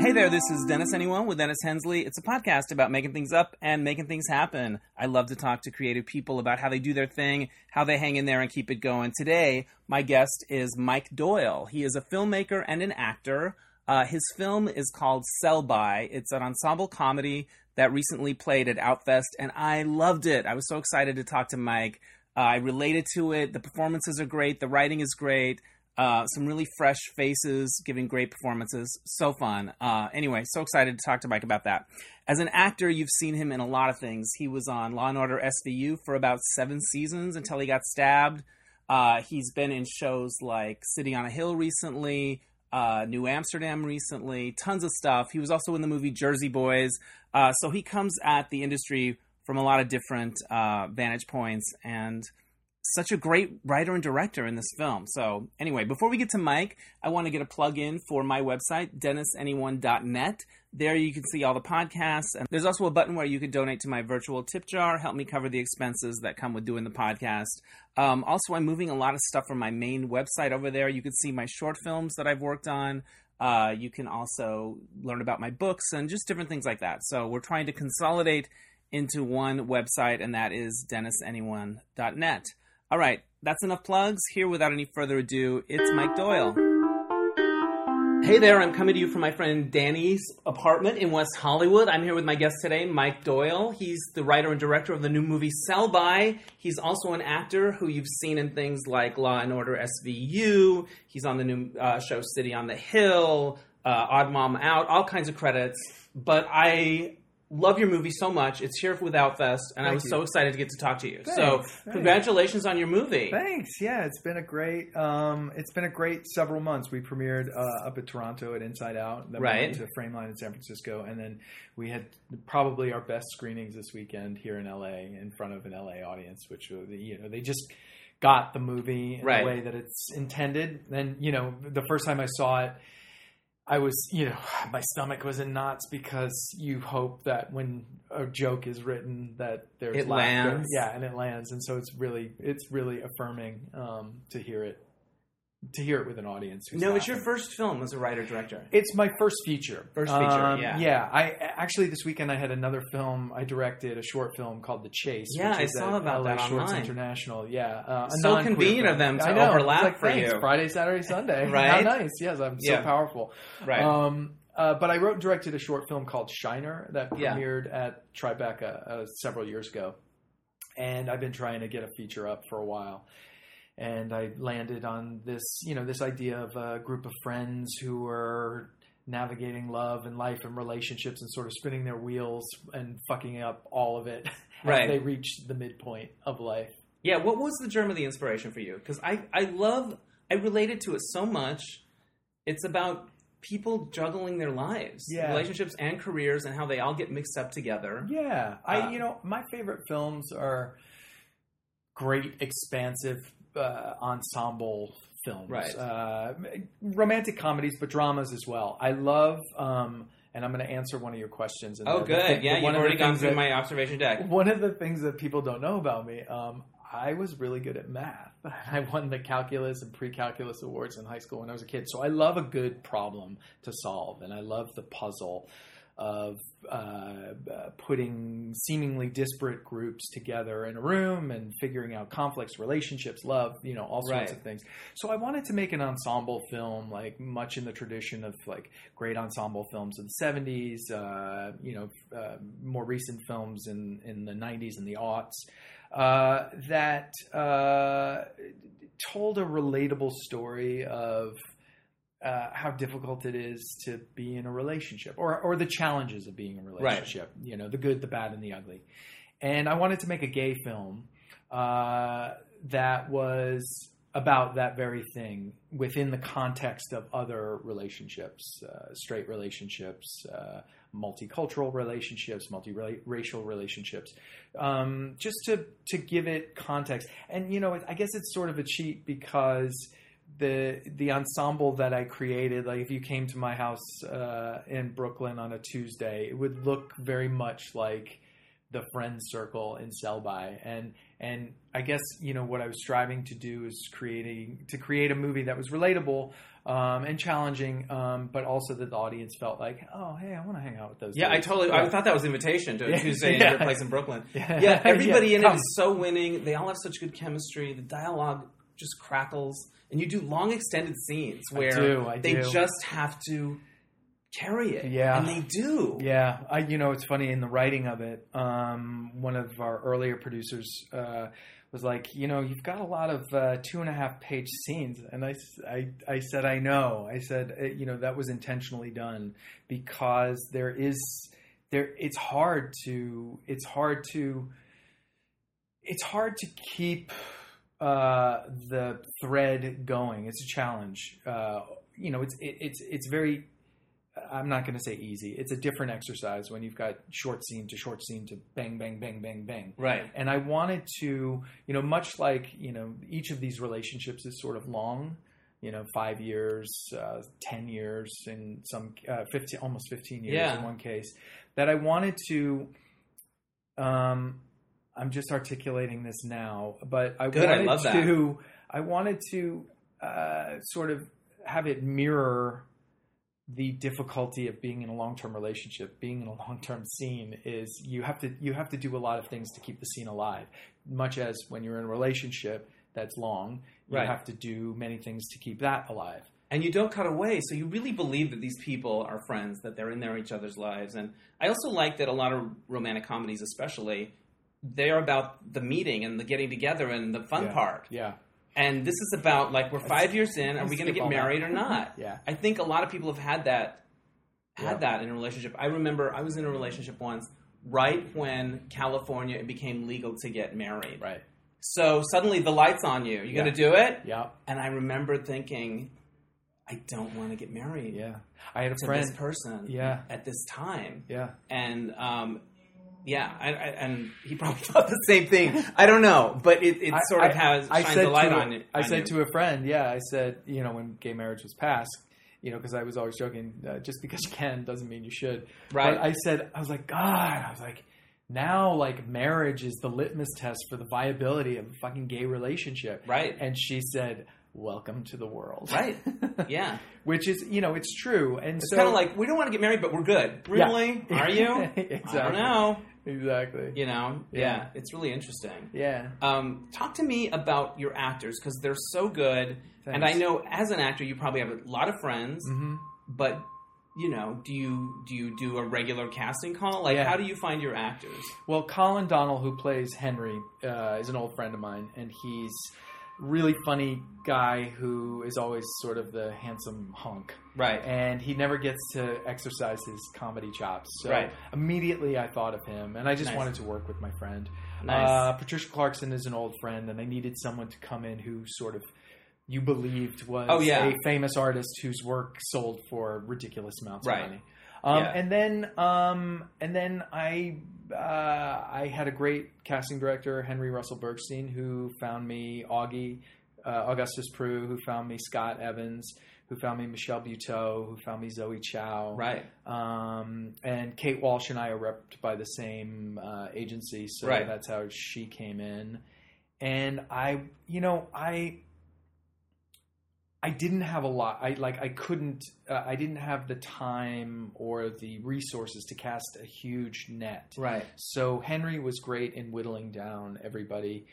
Hey there, this is Dennis Anyone with Dennis Hensley. It's a podcast about making things up and making things happen. I love to talk to creative people about how they do their thing, how they hang in there and keep it going. Today, my guest is Mike Doyle. He is a filmmaker and an actor. Uh, his film is called Sell By. It's an ensemble comedy that recently played at Outfest, and I loved it. I was so excited to talk to Mike. Uh, I related to it. The performances are great. The writing is great. Uh, some really fresh faces giving great performances. So fun. Uh, anyway, so excited to talk to Mike about that. As an actor, you've seen him in a lot of things. He was on Law and Order SVU for about seven seasons until he got stabbed. Uh, he's been in shows like City on a Hill recently, uh, New Amsterdam recently, tons of stuff. He was also in the movie Jersey Boys. Uh, so he comes at the industry from a lot of different uh, vantage points and such a great writer and director in this film. So, anyway, before we get to Mike, I want to get a plug in for my website, dennisanyone.net. There you can see all the podcasts. And there's also a button where you can donate to my virtual tip jar, help me cover the expenses that come with doing the podcast. Um, also, I'm moving a lot of stuff from my main website over there. You can see my short films that I've worked on. Uh, you can also learn about my books and just different things like that. So, we're trying to consolidate into one website, and that is dennisanyone.net. All right, that's enough plugs. Here, without any further ado, it's Mike Doyle. Hey there, I'm coming to you from my friend Danny's apartment in West Hollywood. I'm here with my guest today, Mike Doyle. He's the writer and director of the new movie Sell By. He's also an actor who you've seen in things like Law and Order SVU. He's on the new uh, show City on the Hill, uh, Odd Mom Out, all kinds of credits. But I love your movie so much. It's here with Outfest, and I was you. so excited to get to talk to you. Thanks, so, thanks. congratulations on your movie. Thanks. Yeah, it's been a great. Um, it's been a great several months. We premiered uh, up at Toronto at Inside Out. Then Right. We went to Frameline in San Francisco, and then we had probably our best screenings this weekend here in LA in front of an LA audience, which uh, you know they just got the movie in Right. the way that it's intended. And you know, the first time I saw it. I was, you know, my stomach was in knots because you hope that when a joke is written that there's It laughter. lands. yeah, and it lands, and so it's really, it's really affirming um, to hear it, to hear it with an audience. Who's No, it's your first film as a writer director. It's my first feature. First feature, Um, yeah. Yeah, I actually this weekend I had another film. I directed a short film called The Chase. Yeah, I saw about LA that Shorts online. International. Yeah, uh, So convenient film. of them to I know. overlap like, for thanks. you. Friday, Saturday, Sunday. Right? How nice. Yes, I'm so Yeah. powerful. Right. Um, uh, but I wrote and directed a short film called Shiner that Yeah. premiered at Tribeca uh, several years ago, and I've been trying to get a feature up for a while. And I landed on this, you know, this idea of a group of friends who are navigating love and life and relationships and sort of spinning their wheels and fucking up all of it Right. as they reach the midpoint of life. yeah, what was the germ of the inspiration for you? Because I, I love, I related to it so much. It's about people juggling their lives, Yeah. relationships and careers, and how they all get mixed up together. Yeah, I Uh, you know my favorite films are great, expansive uh, ensemble films, Right. Uh, romantic comedies, but dramas as well. I love, um, and I'm going to answer one of your questions. And Oh, good. thing- yeah, you've one of the already gone through that- my observation deck. One of the things that people don't know about me, um, I was really good at math. I won the calculus and pre-calculus awards in high school when I was a kid. So I love a good problem to solve, and I love the puzzle of uh, uh, putting seemingly disparate groups together in a room and figuring out conflicts, relationships, love, you know, all sorts Right. of things. So I wanted to make an ensemble film, like much in the tradition of like great ensemble films in the seventies, uh, you know, uh, more recent films in in the nineties and the aughts, uh, that uh, told a relatable story of. Uh, how difficult it is to be in a relationship, or or the challenges of being in a relationship. You know, the good, the bad, and the ugly. And I wanted to make a gay film uh, that was about that very thing within the context of other relationships, uh, straight relationships, uh, multicultural relationships, multiracial relationships, um, just to to give it context. And you know, I guess it's sort of a cheat because the the ensemble that I created, like if you came to my house uh, in Brooklyn on a Tuesday, it would look very much like the friend circle in Sell By. And and I guess you know what I was striving to do is creating to create a movie that was relatable um, and challenging, um, but also that the audience felt like, oh, hey, I want to hang out with those. Yeah, I totally. I thought that was invitation to a Yeah. Tuesday Yeah. dinner place in Brooklyn. Yeah. Yeah, everybody Yeah, in it come. so winning. They all have such good chemistry. The dialogue just crackles, and you do long extended scenes where do, I they do. just have to carry it. Yeah. and they do. Yeah, I you know it's funny in the writing of it. Um, one of our earlier producers uh, was like, you know, you've got a lot of uh, two and a half page scenes, and I, I, I said, I know. I said, uh, you know, that was intentionally done because there is there. It's hard to. It's hard to. It's hard to keep uh, the thread going. It's a challenge. Uh, you know, it's it, it's it's very I'm not going to say easy. It's a different exercise when you've got short scene to short scene to bang, bang, bang, bang, bang. Right. And I wanted to, you know, much like, you know, each of these relationships is sort of long, you know, five years, uh, 10 years, in some, uh, 15, almost 15 years Yeah. in one case, that I wanted to, um, I'm just articulating this now, but I Good, I wanted that. to, I wanted to, uh, sort of have it mirror the difficulty of being in a long-term relationship being in a long-term scene is you have to you have to do a lot of things to keep the scene alive much as when you're in a relationship that's long you Right. have to do many things to keep that alive and you don't cut away so you really believe that these people are friends that they're in their each other's lives and i also like that a lot of romantic comedies especially they're about the meeting and the getting together and the fun Yeah. part. Yeah. And this is about like we're five years in are we going to get that. married or not? Yeah. I think a lot of people have had that had Yeah. that in a relationship. I remember i was in a relationship once right when california it became legal to get married. Right. So suddenly the lights on you. You Yeah. going to do it? Yeah. And i remember thinking i don't want to get married yeah. I had a friend this person Yeah. at this time. Yeah. And um yeah, I, I, and he probably thought the same thing. I don't know, but it, it I- sort of I- has I shines said a light to, on it. I on said to a friend, yeah, I said, you know, when gay marriage was passed, you know, because I was always joking, uh, just because you can doesn't mean you should. Right. But I said, I was like, God, I was like, now like marriage is the litmus test for the viability of a fucking gay relationship. Right. And she said, Welcome to the world. Right. Yeah. Which is, you know, it's true. And It's so kind of like we don't want to get married, but we're good. Yeah. Really? Are you? exactly. I don't know. Exactly. You know? Yeah. Yeah. It's really interesting. Yeah. Um, talk to me about your actors because they're so good, and I know as an actor you probably have a lot of friends, hmm but you know, do you do you do a regular casting call? Like, Yeah. how do you find your actors? Well, Colin Donnell, who plays Henry, uh, is an old friend of mine, and he's really funny guy who is always sort of the handsome hunk, Right. and he never gets to exercise his comedy chops. So Right. immediately I thought of him, and I just Nice. wanted to work with my friend. Nice. Uh, Patricia Clarkson is an old friend, and I needed someone to come in who sort of you believed was Oh, yeah. a famous artist whose work sold for ridiculous amounts Right. of money. Um, Yeah. And then, um, and then I, uh, I had a great casting director, Henry Russell Bergstein, who found me Augie, uh, Augustus Prew, who found me Scott Evans, who found me Michelle Buteau, who found me Zoe Chao, right. um, and Kate Walsh and I are repped by the same uh, agency, so Right. that's how she came in. And I, you know, I, I didn't have a lot. I like, I couldn't, uh, I didn't have the time or the resources to cast a huge net. Right. So Henry was great in whittling down everybody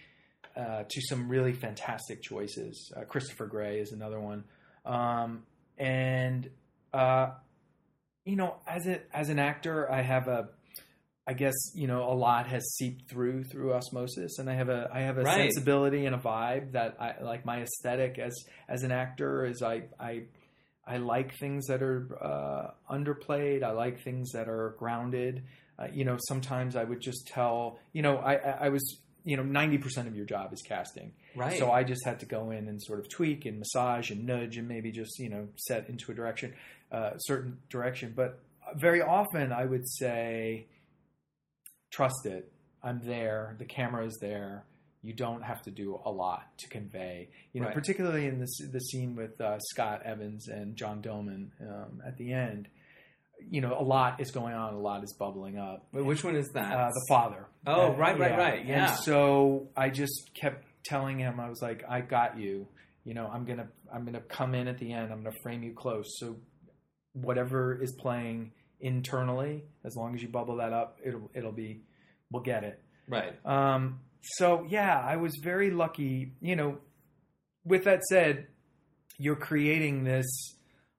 uh, to some really fantastic choices. Uh, Christopher Gray is another one, um, and uh, you know, as a as an actor, I have a, I guess you know, a lot has seeped through through osmosis, and I have a I have a Right. sensibility and a vibe that I like. My aesthetic as as an actor is I I. I like things that are uh, underplayed. I like things that are grounded. Uh, you know, sometimes I would just tell. You know, I, I, was. You know, ninety percent of your job is casting. Right. So I just had to go in and sort of tweak and massage and nudge and maybe just you know set into a direction, uh, certain direction. But very often I would say, trust it. I'm there. The camera is there. You don't have to do a lot to convey. You know, Right. particularly in this the scene with uh, Scott Evans and John Doman um, at the end. You know, a lot is going on. A lot is bubbling up. Wait, which one is that? Uh, the father. Oh, Uh, right, right, right, yeah. And so I just kept telling him, I was like, I got you. You know, I'm gonna I'm gonna come in at the end. I'm gonna frame you close. So whatever is playing internally, as long as you bubble that up, it'll it'll be we'll get it. Right. Um, so yeah, I was very lucky. You know, with that said, you're creating this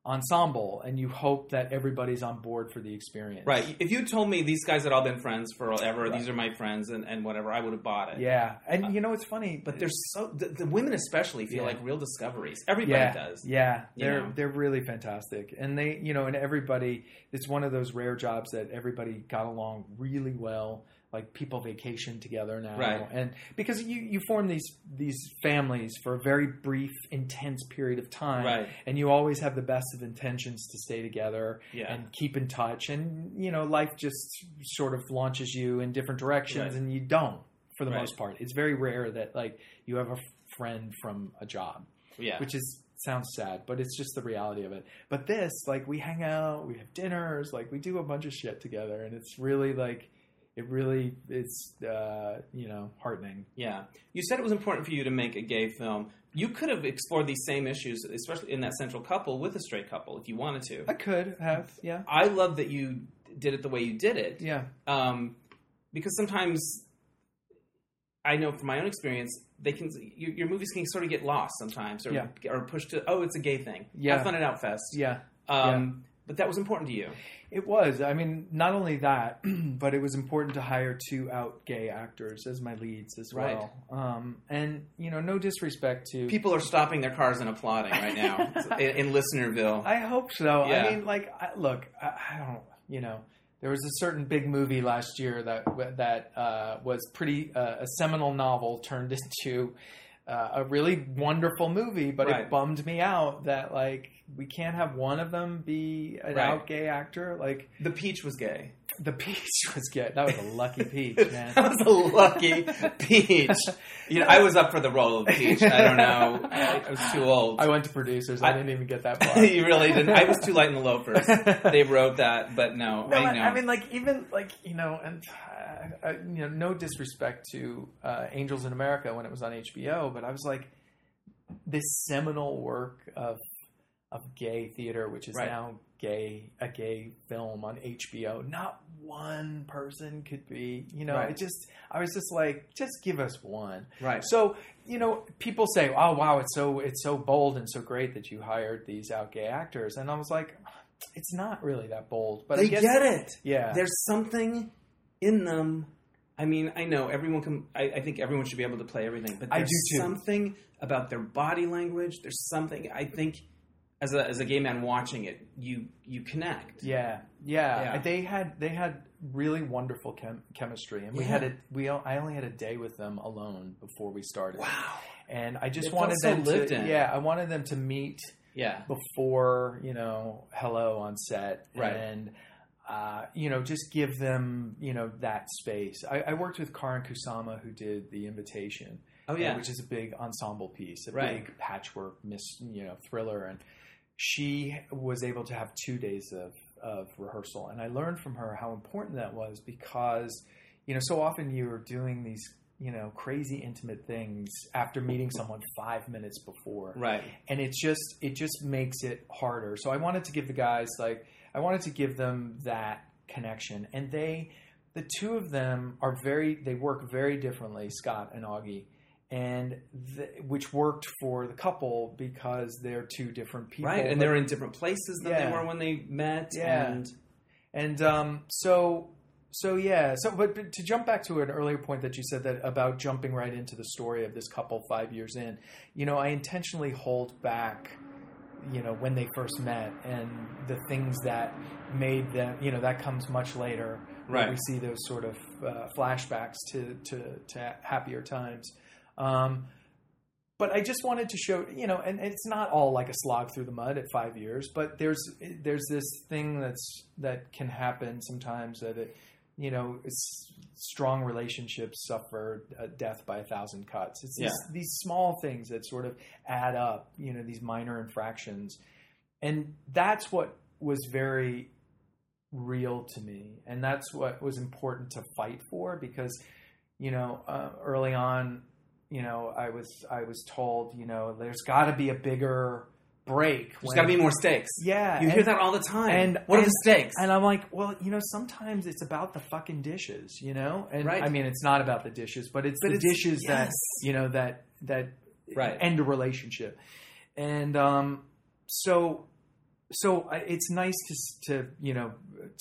ensemble, and you hope that everybody's on board for the experience. Right. If you told me these guys had all been friends forever, Right. these are my friends, and, and whatever, I would have bought it. Yeah, and you know it's funny, But there's so the, the women especially feel Yeah. like real discoveries. Everybody yeah, does. Yeah, they're know? they're really fantastic, and they you know, and everybody. It's one of those rare jobs that everybody got along really well. Like people vacation together now, Right. and because you you form these these families for a very brief, intense period of time, Right. and you always have the best of intentions to stay together Yeah. and keep in touch, and you know, life just sort of launches you in different directions, Right. and you don't for the most part. It's very rare that like you have a friend from a job Yeah. which is sounds sad, but it's just the reality of it. But this, like, we hang out, we have dinners, like, we do a bunch of shit together, and it's really like, it really is, uh, you know, heartening. Yeah. You said it was important for you to make a gay film. You could have explored these same issues, especially in that central couple, with a straight couple if you wanted to. I could have, yeah, I love that you did it the way you did it. yeah, Um, because sometimes I know from my own experience, they can your, your movies can sort of get lost sometimes, or Yeah. or pushed to oh, it's a gay thing. Yeah. Have fun at Outfest. yeah. Um, But that was important to you. It was. I mean, not only that, but it was important to hire two out gay actors as my leads as Right. well. Um, and you know, no disrespect to People are stopping their cars and applauding right now in, in Listenerville. I hope so. Yeah. I mean, like, I, look, I, I don't, you know, there was a certain big movie last year that that uh, was pretty uh, a seminal novel turned into uh, a really wonderful movie, but Right. it bummed me out that like we can't have one of them be an Right. out gay actor. Like the peach was gay. The peach was good. That was a lucky peach, man. That was a lucky peach. You know, I was up for the role of peach. I don't know. I, I was too old. I went to producers. I, I- didn't even get that far. you really didn't. I was too light in the loafers. They wrote that, but no, No, I I, know. I mean, like even like you know, and uh, uh, you know, no disrespect to uh, Angels in America when it was on HBO, but I was like, this seminal work of of gay theater, which is Right. now gay a gay film on HBO. Not one person could be, you know. Right. It just, I was just like, just give us one. right. So you know, people say, "Oh wow, it's so it's so bold and so great that you hired these out gay actors," and I was like, "It's not really that bold." But I they guess, get it. Yeah, There's something in them. I mean, I know everyone can. I, I think everyone should be able to play everything, but I there's something about their body language. There's something I think, as a as a gay man watching it, you you connect. yeah, yeah, Yeah. They had they had really wonderful chem- chemistry, and we Yeah. had a we I only had a day with them alone before we started. Wow. And I just It wanted so them lived to in. yeah, I wanted them to meet Yeah. before you know hello on set Right. and uh, you know just give them you know that space I, I worked with Karyn Kusama who did the invitation Oh uh, yeah. which is a big ensemble piece a Right. big patchwork miss you know thriller and she was able to have two days of of rehearsal and I learned from her how important that was because you know so often you're doing these you know crazy intimate things after meeting someone five minutes before right. and it's just it just makes it harder. So I wanted to give the guys like I wanted to give them that connection, and they the two of them are very they work very differently, Scott and Augie, and th which worked for the couple because they're two different people, right. And they're in different places than they were when they met. Yeah. And and um, so so yeah so but, but to jump back to an earlier point that you said that about jumping right into the story of this couple five years in you know i intentionally hold back you know when they first met and the things that made them you know that comes much later Right. we see those sort of uh, flashbacks to, to to happier times um, but I just wanted to show, you know, and it's not all like a slog through the mud at five years, but there's there's this thing that's that can happen sometimes that it, you know, it's strong relationships suffer uh, death by a thousand cuts. It's these, these small things that sort of add up, you know, these minor infractions, and that's what was very real to me, and that's what was important to fight for because, you know, uh, early on you know, I was I was told, you know, there's got to be a bigger break. There's got to be more stakes. Yeah, You and- hear that all the time. and- what are the stakes? And I'm like, well, you know, sometimes it's about the fucking dishes, you know. And Right. I mean, it's not about the dishes, but it's But the it's- dishes yes. that you know that that Right. end a relationship. And um, so, so it's nice to to you know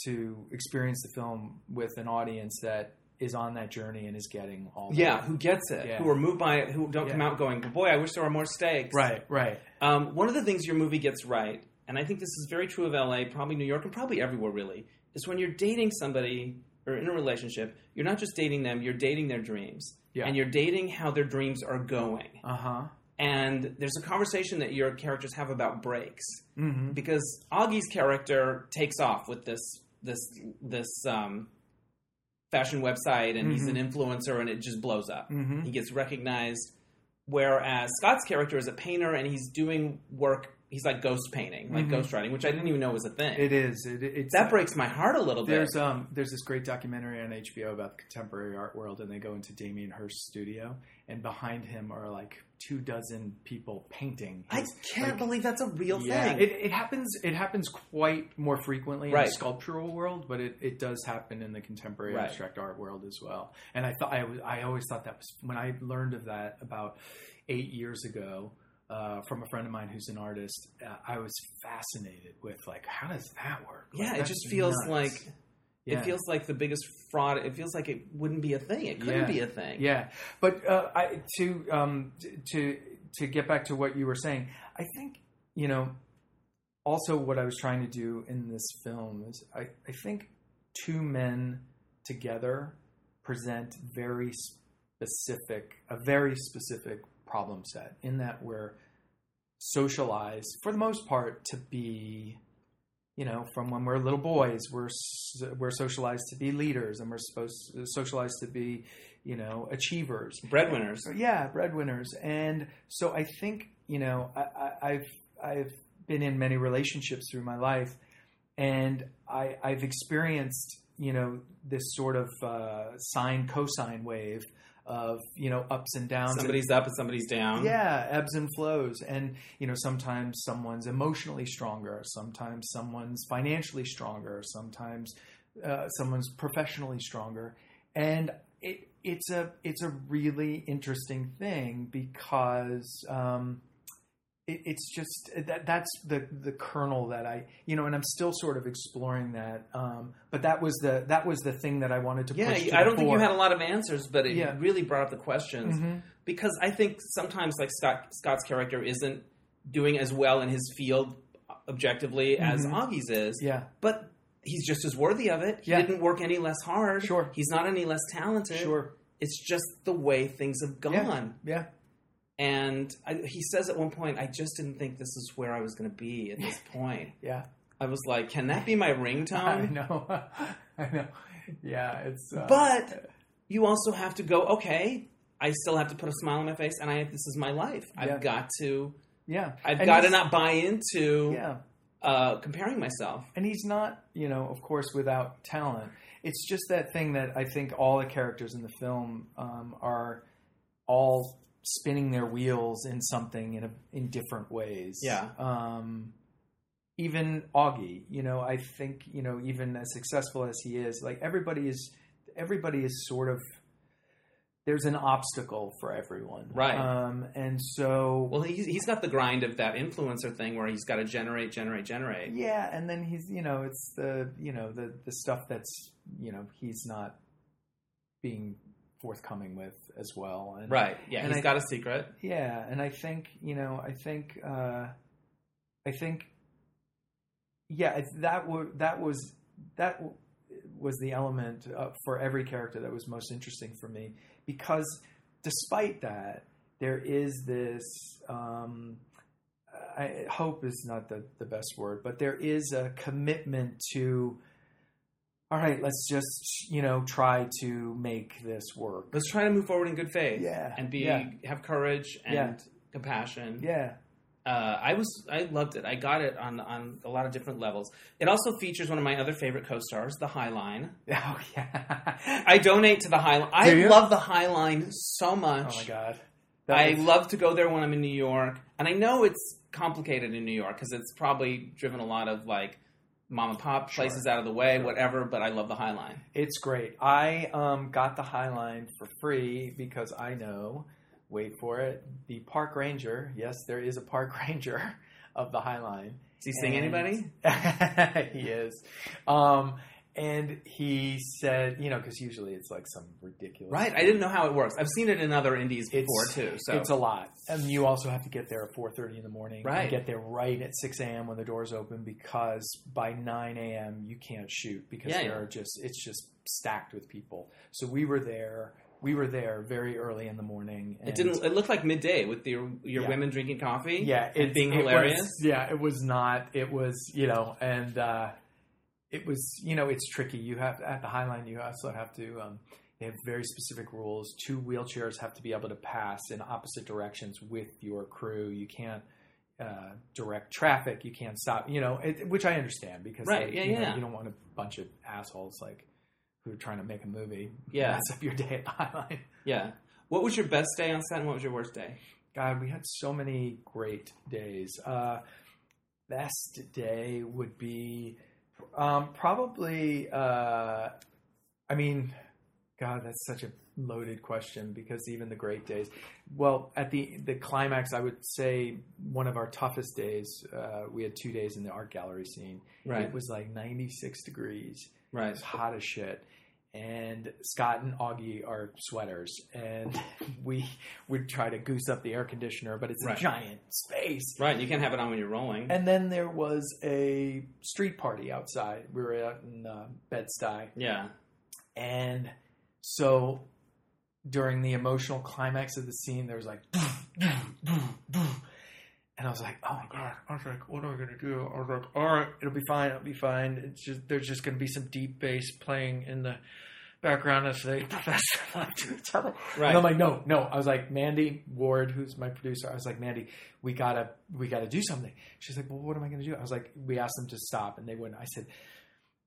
to experience the film with an audience that is on that journey and is getting all. yeah, who gets it? Yeah. Who are moved by it? Who don't come out going, "Boy, I wish there were more stakes." right, right. Um, one of the things your movie gets right, and I think this is very true of LA, probably New York, and probably everywhere really, is when you're dating somebody or in a relationship, you're not just dating them, you're dating their dreams. Yeah. And you're dating how their dreams are going. Uh huh. And there's a conversation that your characters have about breaks. Mm-hmm. Because Augie's character takes off with this this this um, fashion website and he's an influencer and it just blows up. Mhm. He gets recognized. Whereas Scott's character is a painter and he's doing work. He's like ghost painting, like Mhm. ghost writing, which I didn't even know was a thing. It is. It, it's that breaks my heart a little bit. There's um there's this great documentary on HBO about the contemporary art world, and they go into Damien Hirst's studio, and behind him are like two dozen people painting. I can't like, believe that's a real yeah, thing. it, it happens. It happens quite more frequently in Right. the sculptural world, but it, it does happen in the contemporary Right. abstract art world as well. And I thought I I always thought that was when I learned of that about eight years ago. Uh, from a friend of mine who's an artist, uh, I was fascinated with like how does that work? Like, yeah, it just feels nuts. like Yeah. it feels like the biggest fraud. It feels like it wouldn't be a thing. It couldn't Yeah. be a thing. Yeah, but uh, I, to um, to to get back to what you were saying, I think you know. Also, what I was trying to do in this film is, I, I think two men together present very specific, a very specific problem set. In that we're socialized, for the most part, to be you know, from when we're little boys, we're we're socialized to be leaders, and we're supposed socialized to be, you know, achievers. Breadwinners. Yeah, breadwinners. And so I think you know I, I, I've I've been in many relationships through my life, and I, I've experienced you know this sort of uh, sine cosine wave of you know ups and downs. and- Somebody's up and somebody's down. yeah, ebbs and flows. And, you know, sometimes someone's emotionally stronger, sometimes someone's financially stronger, sometimes uh, someone's professionally stronger. And it, it's a it's a really interesting thing because um, it, it's just that that's the the kernel that I you know, and I'm still sort of exploring that. Um, but that was the that was the thing that I wanted to Yeah, push. to I don't think you had a lot of answers, but it Yeah. really brought up the questions. Mhm. Because I think sometimes, like Scott, Scott's character isn't doing as well in his field objectively as Mhm. Augie's is, Yeah, but he's just as worthy of it. He Yeah. didn't work any less hard. Sure. He's not any less talented. sure. It's just the way things have gone. Yeah. And I, he says at one point, I just didn't think this is where I was going to be at this point. Yeah. I was like, can that be my ringtone? I know. I know. Yeah, it's. Uh, But you also have to go, okay, I still have to put a smile on my face, and I this is my life. Yeah. I've got to, yeah, I've And got to not buy into Yeah, uh, comparing myself. and he's not, you know, of course, without talent. It's just that thing that I think all the characters in the film um, are all spinning their wheels in something in a, in different ways. Yeah. Um, even Augie, you know, I think you know, even as successful as he is, like everybody is, everybody is sort of. There's an obstacle for everyone, Right. Um, and so Well, he's, he's got the grind of that influencer thing where he's got to generate, generate, generate. Yeah, and then he's you know it's the you know the the stuff that's you know he's not being forthcoming with as well. And, Right. Yeah, And he's I- got a secret. Yeah, and I think you know I think uh, I think yeah it's- that was that was that w- was the element uh, for every character that was most interesting for me because despite that there is this um, I, hope is not the, the best word but there is a commitment to all right let's just you know try to make this work Let's try to move forward in good faith. Yeah, And be yeah. have courage and Yeah. compassion. yeah Uh, I was I loved it. I got it on on a lot of different levels. It also features one of my other favorite co-stars, the High Line. oh yeah I donate to the High Line. I love the High Line so much. oh my god That I was- love to go there when I'm in New York, and I know it's complicated in New York because it's probably driven a lot of like mom and pop Sure. places out of the way, Sure. whatever. But I love the High Line. It's great. I um, got the High Line for free because I know, wait for it, the park ranger, yes, there is a park ranger of the High Line. Does he And- anybody? he is. Um, and he said, you know, because usually it's like some ridiculous. Right. I didn't know how it works. I've seen it in other indies It's- before too. So It's a lot, and you also have to get there at four thirty in the morning. Right. and get there right at six a.m. when the doors open because by nine a.m. you can't shoot because Yeah, there yeah. are just it's just stacked with people. So we were there. We were there very early in the morning. it didn't. It looked like midday with the, your Yeah. women drinking coffee. Yeah, and it, being it hilarious. Was, yeah, it was not. It was you know, and uh, it was you know, it's tricky. You have at the Highline, you also have to. Um, they have very specific rules. Two wheelchairs have to be able to pass in opposite directions with your crew. You can't uh, direct traffic. You can't stop. You know, it, which I understand because Right, they- yeah, you, know, yeah. you don't want a bunch of assholes like who are trying to make a movie. Yeah. mess up your day at the Highline. Yeah. What was your best day on set, and what was your worst day? God, we had so many great days. Uh, best day would be um, probably. Uh, I mean, God, that's such a loaded question because even the great days. Well, at the the climax, I would say one of our toughest days. Uh, we had two days in the art gallery scene. Right. It was like ninety six degrees. It Right. was hot as shit. And Scott and Augie are sweaters, and we would try to goose up the air conditioner, but it's Right. a giant space. Right. You can't have it on when you're rolling. And then there was a street party outside. We were out in uh, Bed-Stuy, yeah. and so during the emotional climax of the scene, there was like, and I was like, oh my god! I was like, what am I gonna do? I was like, all right, it'll be fine. It'll be fine. It's just there's just gonna be some deep bass playing in the background as they profess love to each other. Right. And I'm like, no, no. I was like, Mandy Ward, who's my producer. I was like, Mandy, we gotta, we gotta do something. She's like, well, what am I gonna do? I was like, we asked them to stop, and they wouldn't. I said,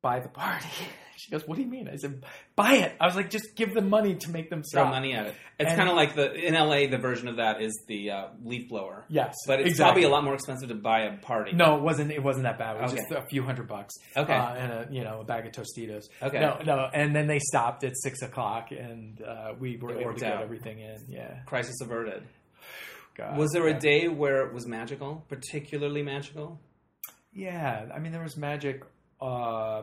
buy the party. She goes, what do you mean? I said, buy it. I was like, just give them money to make them Throw stop. money at it. It's kind of like the in LA. The version of that is the uh, leaf blower, Yes, but it's exactly. probably a lot more expensive to buy a party. No, it wasn't. It wasn't that bad. It was Okay. just a few hundred bucks. Okay. uh, and a you know a bag of Tostitos. Okay. No, no. And then they stopped at six o'clock, and uh, we were It able to get out. everything in. Yeah. Crisis averted. God. Was there a day where it was magical, particularly magical? Yeah, I mean, there was magic. Uh,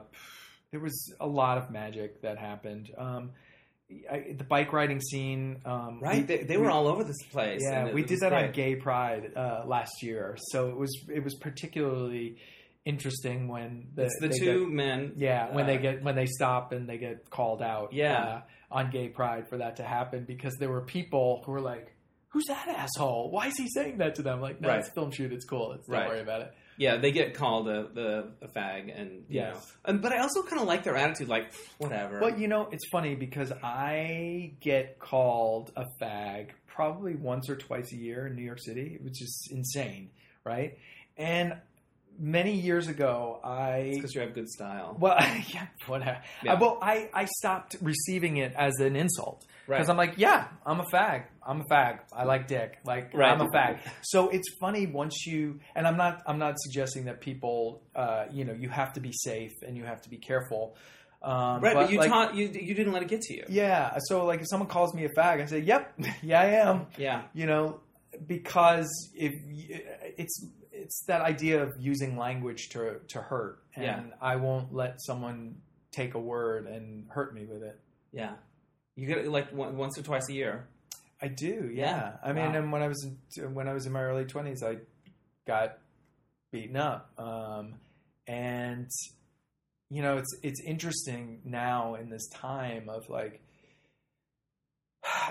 there was a lot of magic that happened. Um, I, the bike riding scene, um, Right. we- they they we- were all over this place. Yeah, we did that on. Gay Pride uh, last year, so it was it was particularly interesting when the, It's the two get- men. yeah, when uh, they get when they stop and they get called out. Yeah. uh, on Gay Pride for that to happen because there were people who were like, "Who's that asshole? Why is he saying that to them?" Like, no, Right. it's film shoot. It's cool. It's, don't Right. worry about it. Yeah, they get called a, the a fag, and you Yes. know. And, but I also kind of like their attitude, like whatever. Well, you know, it's funny because I get called a fag probably once or twice a year in New York City, which is insane, right? And many years ago, I because you have good style. well, yeah, whatever. Yeah. Uh, well, I I stopped receiving it as an insult Right. because I'm like, yeah, I'm a fag. I'm a fag. I like dick. Like Right. I'm a fag. So it's funny once you and I'm not I'm not suggesting that people uh, you know you have to be safe and you have to be careful. Um, right, but, you like, taught you you didn't let it get to you. yeah. So like if someone calls me a fag, I say, "Yep, yeah, I am." Yeah. You know, because if it's it's that idea of using language to to hurt, and Yeah. I won't let someone take a word and hurt me with it. Yeah. You get it like once or twice a year. I do, yeah. Yeah. I mean, Wow. and when I was in, when I was in my early twenties, I got beaten up, um, and you know, it's it's interesting now in this time of like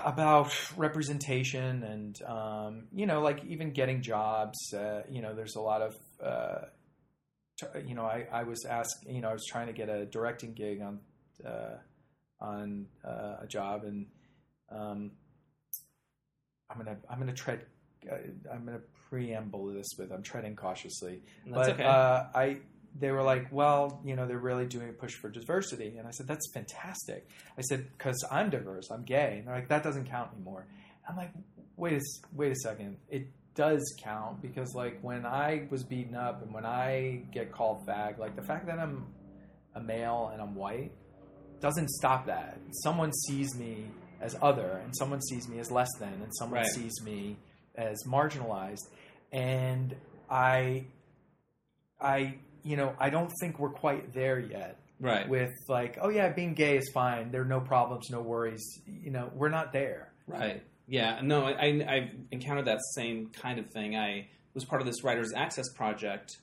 about representation and um, you know, like even getting jobs. Uh, you know, there's a lot of uh, t- you know, I, I was asked, you know, I was trying to get a directing gig on uh, on uh, a job, and um, I'm gonna I'm gonna tread uh, I'm gonna preamble this with I'm treading cautiously, that's but okay. uh, I they were like, well, you know, they're really doing a push for diversity, and I said that's fantastic. I said because I'm diverse, I'm gay, and they're like that doesn't count anymore. I'm like, wait a wait a second. It does count because like when I was beaten up and when I get called fag, like the fact that I'm a male and I'm white doesn't stop that. Someone sees me as other, and someone sees me as less than, and someone Right. sees me as marginalized, and I, I, you know, I don't think we're quite there yet Right. with like, oh yeah, being gay is fine. There are no problems, no worries. You know, we're not there. Right. Yeah. No, I, I, I've encountered that same kind of thing. I was part of this Writers Access Project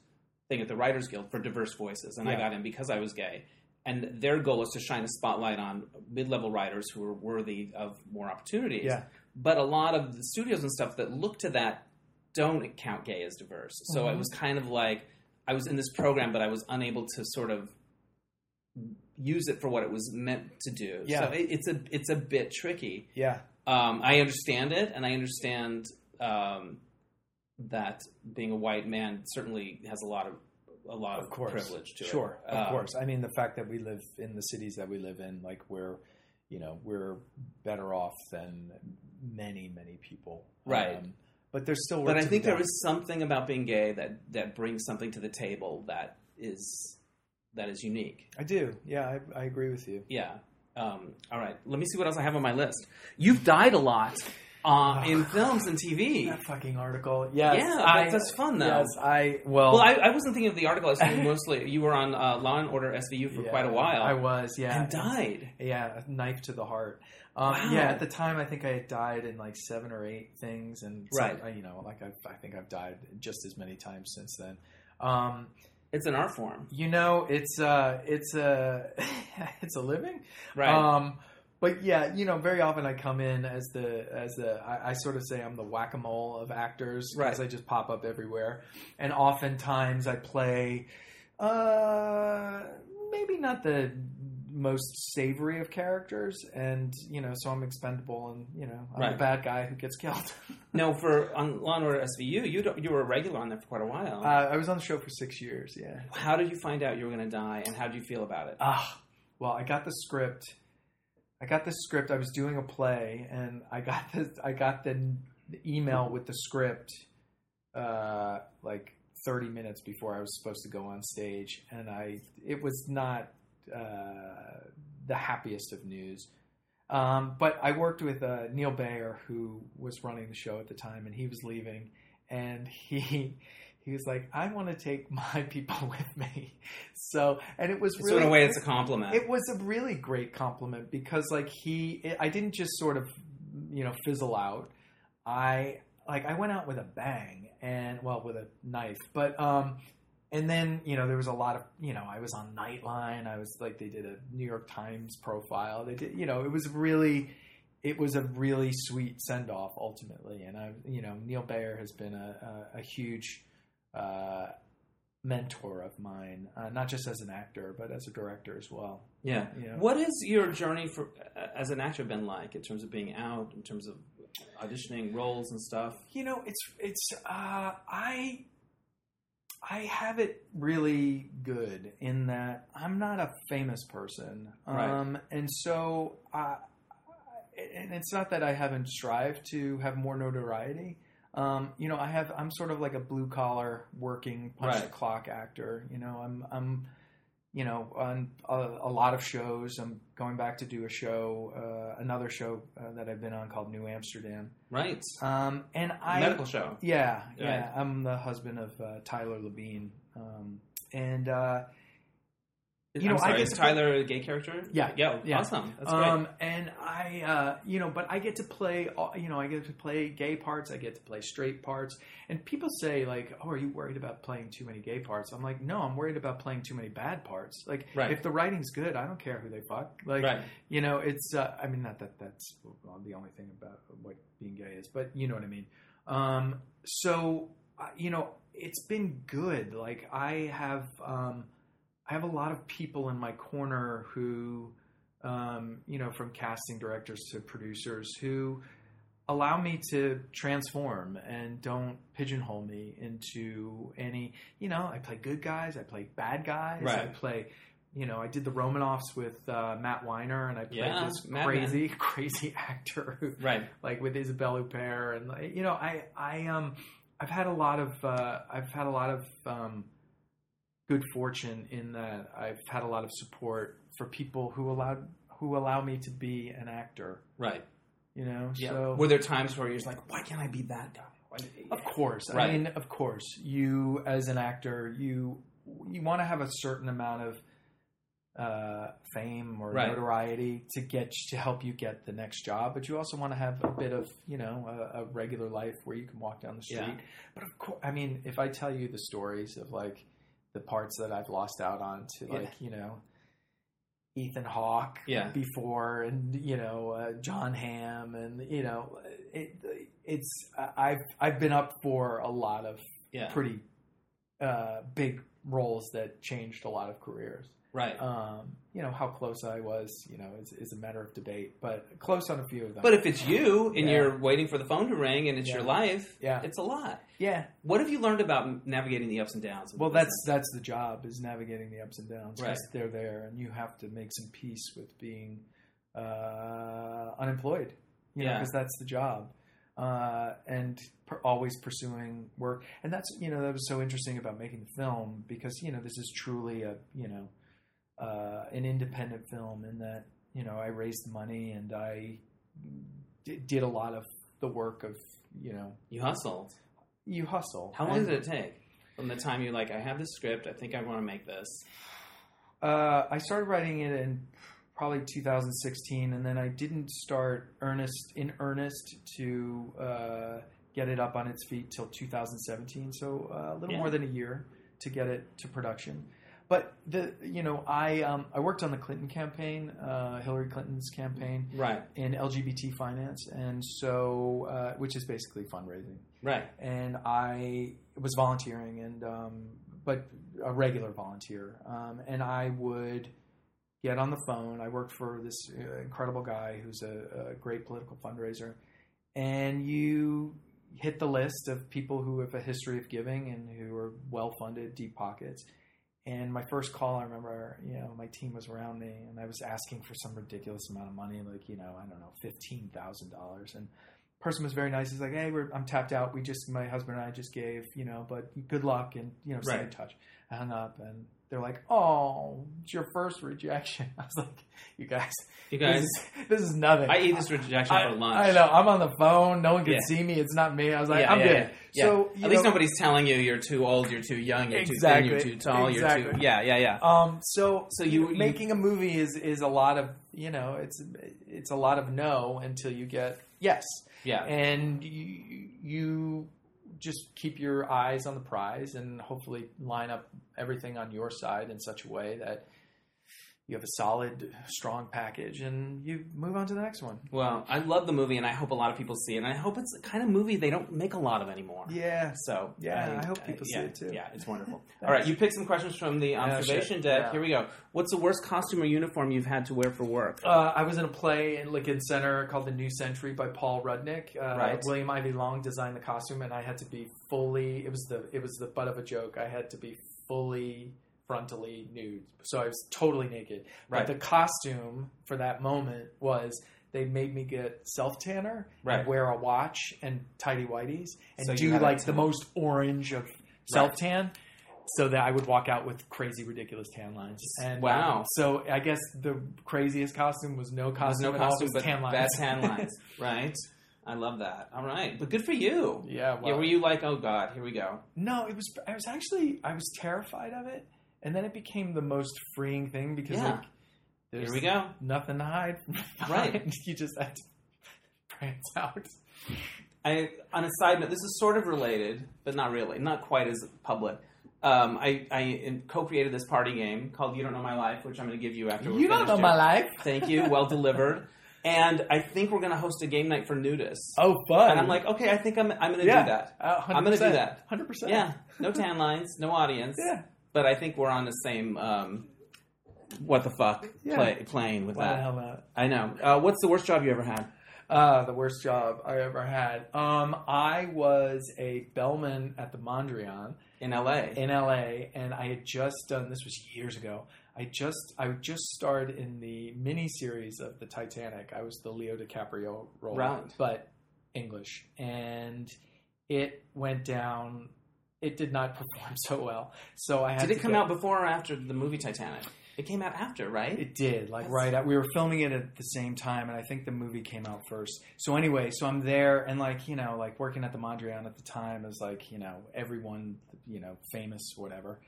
thing at the Writers Guild for diverse voices, and I got in because I was gay. And their goal is to shine a spotlight on mid-level writers who are worthy of more opportunities. Yeah. But a lot of the studios and stuff that look to that don't count gay as diverse. So it Mhm. was kind of like I was in this program, but I was unable to sort of use it for what it was meant to do. Yeah. So it, it's a it's a bit tricky. Yeah. Um, I understand it, and I understand um, that being a white man certainly has a lot of a lot of, Of course. privilege to Sure. it. Of Um, course. I mean, the fact that we live in the cities that we live in, like we're, you know, we're better off than many, many people. Right. Um, but there's still But I think there is something about being gay that that brings something to the table that is that is unique. I do. Yeah, I, I agree with you. Yeah. Um, all right. Let me see what else I have on my list. You've died a lot uh, in films and TV. That fucking article. Yes. Yeah, I, that's fun, though. Yes, I well. Well, I, I wasn't thinking of the article. I was thinking mostly you were on uh, Law and Order SVU for yeah, quite a while I was. Yeah. and died. Yeah, a knife to the heart. Um, Wow. Yeah, at the time, I think I had died in like seven or eight things, and so- Right. I- you know, like I've, I think I've died just as many times since then. Um, It's an art form, you know, it's uh, it's a it's a living, right? Um, but yeah, you know, very often I come in as the as the I, I sort of say I'm the whack a mole of actors because Right. I just pop up everywhere, and oftentimes I play, uh, maybe not the most savory of characters, and you know, so I'm expendable, and you know, I'm Right. the bad guy who gets killed. no, for on Law and Order SVU, you don't, you were a regular on there for quite a while. uh, I was on the show for six years. Yeah. how did you find out you were going to die, and how did you feel about it? Ah, well, I got the script. I got the script. I was doing a play, and I got the I got the, the email with the script, uh, like thirty minutes before I was supposed to go on stage, and I it was not uh, the happiest of news. Um, but I worked with uh, Neil Baer, who was running the show at the time, and he was leaving, and he he was like, "I want to take my people with me." So, and it was so in a way, it's a compliment. it was a really great compliment because like he it, i didn't just sort of you know fizzle out i like i went out with a bang and well with a knife but um and then you know there was a lot of you know i was on nightline i was like they did a new york times profile they did you know it was really it was a really sweet send off ultimately and i you know neil baer has been a, a, a huge uh mentor of mine uh, not just as an actor but as a director as well yeah. you know. What has your journey for as an actor been like in terms of being out, in terms of auditioning roles and stuff? you know it's it's uh i i have it really good in that i'm not a famous person Right. um and so uh and it's not that i haven't strived to have more notoriety um you know i have i'm sort of like a blue collar working punch the clock actor you know i'm i'm you know, on a, a lot of shows. I'm going back to do a show, uh, another show uh, that I've been on called New Amsterdam. Right. Um, and I Medical show. yeah, Right. yeah. I'm the husband of uh, Tyler Labine, um, and uh, You know, sorry, I get is to play- Tyler a gay character? Yeah. Yeah. Yeah. Awesome. That's great. um, and I, uh, you know, but I get to play, you know, I get to play gay parts. I get to play straight parts. And people say like, "Oh, are you worried about playing too many gay parts?" I'm like, "No, I'm worried about playing too many bad parts. Like, Right. if the writing's good, I don't care who they fuck. Like, right. you know, it's. Uh, I mean, not that that's the only thing about what being gay is, but you know what I mean. Um, so, uh, you know, it's been good. Like, I have, um, I have a lot of people in my corner who, um, you know, from casting directors to producers who allow me to transform and don't pigeonhole me into any. You know, I play good guys, I play bad guys, I play you know, I did the Romanoffs with uh, Matt Weiner, and I played Yeah, this Matt crazy, crazy actor who, Right. like with Isabelle Huppert, and like, you know, I, I, um, I've had a lot of, uh, I've had a lot of um, good fortune in that I've had a lot of support for people who allowed, who allow me to be an actor. Right. You know, Yeah. so Were there times where you're just like, why can't I be that guy? Why- Of course. Right. I mean, of course. You as an actor, you you want to have a certain amount of uh, fame or Right. notoriety to get to help you get the next job, but you also want to have a bit of you know a, a regular life where you can walk down the street. Yeah. But of course, I mean, if I tell you the stories of like the parts that I've lost out on to Yeah. like you know. Ethan Hawke Yeah. before, and you know uh, Jon Hamm, and you know it, it's I've I've been up for a lot of Yeah. pretty uh, big roles that changed a lot of careers. Right. Um, you know how close I was, you know, is, is a matter of debate, but close on a few of them. But if it's you and Yeah. you're waiting for the phone to ring and it's Yeah. your life, Yeah. it's a lot. yeah, What have you learned about navigating the ups and downs? well, that's business? that's the job is navigating the ups and downs Right. they're there, and you have to make some peace with being uh, unemployed. You know, Yeah. because that's the job. Uh, and per- always pursuing work, and that's you know that was so interesting about making the film because you know this is truly a you know uh, an independent film in that you know I raised money and I d- did a lot of the work of you know you hustled. you hustle. How long And, did it take from the time you're like, I have this script, I think I want to make this? Uh, I started writing it in probably 2016, and then I didn't start earnest in earnest to uh, get it up on its feet till 2017. So uh, a little Yeah. more than a year to get it to production. But the you know I um, I worked on the Clinton campaign, uh, Hillary Clinton's campaign Right. in LGBT finance, and so uh, which is basically fundraising. Right. and I was volunteering and um, but a regular volunteer. Um, and I would get on the phone. I worked for this uh, incredible guy who's a, a great political fundraiser. And you hit the list of people who have a history of giving and who are well funded deep pockets and my first call I remember you know my team was around me and I was asking for some ridiculous amount of money like you know I don't know $15,000 and person was very nice. He's like, "Hey, we're, I'm tapped out. We just, my husband and I just gave, you know, but good luck and you know, stay in touch." I hung up, and they're like, "Oh, it's your first rejection." I was like, "You guys, You guys, this, is, this is nothing." I eat this rejection I, for lunch. I know. I'm on the phone. No one can Yeah. see me. It's not me. I was like, Yeah, "I'm yeah, good." So At you least nobody's telling you you're too old, you're too young, you're too Exactly. thin, you're too tall, you're too. Exactly. Yeah, yeah, yeah. Um, so So you- you- making a movie is is a lot of you know it's it's a lot of no until you get yes. Yeah. and you, you just keep your eyes on the prize and hopefully line up everything on your side in such a way that you have a solid, strong package, and you move on to the next one. Well, I love the movie, and I hope a lot of people see it. And I hope it's the kind of movie they don't make a lot of anymore. Yeah. So Yeah, I hope people see yeah, it too. Yeah, it's wonderful. All right, you picked some questions from the observation shit. deck. Yeah. Here we go. What's the worst costume or uniform you've had to wear for work? Uh, I was in a play in Lincoln Center called The New Century by Paul Rudnick. Uh, Right. William Ivey Long designed the costume, and I had to be fully. It was the it was the butt of a joke. I had to be fully frontally nude, so I was totally naked. Right. But the costume for that moment was they made me get self tanner Right. and wear a watch and tidy whities and So do like the most orange of self tan. So that I would walk out with crazy, ridiculous tan lines. And uh, Wow. so I guess the craziest costume was no costume, no at costume, but tan lines. bad tan lines. right. I love that. All right, but good for you. yeah, well, yeah, were you like, oh god, here we go? no, it was. I was actually I was terrified of it, and then it became the most freeing thing because Yeah. like there's Here we go. nothing to hide. Right. you just had to prance out. I, on a side note, this is sort of related, but not really, not quite as public. Um, I, I co-created this party game called "You Don't Know My Life," which I'm going to give you after. You don't know here. my life. Thank you. Well delivered. And I think we're going to host a game night for nudists. Oh, fun! and I'm like, okay, I think I'm, I'm going to yeah, do that. Uh, I'm gonna do that. Hundred percent. Yeah, no tan lines, no audience. Yeah. But I think we're on the same. Um, what the fuck Yeah. play, playing with Why the that? hell not? I know. Uh, what's the worst job you ever had? Uh, the worst job I ever had. Um, I was a bellman at the Mondrian in L.A. in LA, and I had just done. This was years ago. I just I just starred in the mini series of the Titanic. I was the Leo DiCaprio role, Right. but English, and it went down. It did not perform so well, so I had. Did it come go- out before or after the movie Titanic? It came out after, right? It did, like That's- right. At, we were filming it at the same time, and I think the movie came out first. So anyway, so I'm there, and like you know, like working at the Mondrian at the time is like you know everyone, you know, famous, whatever.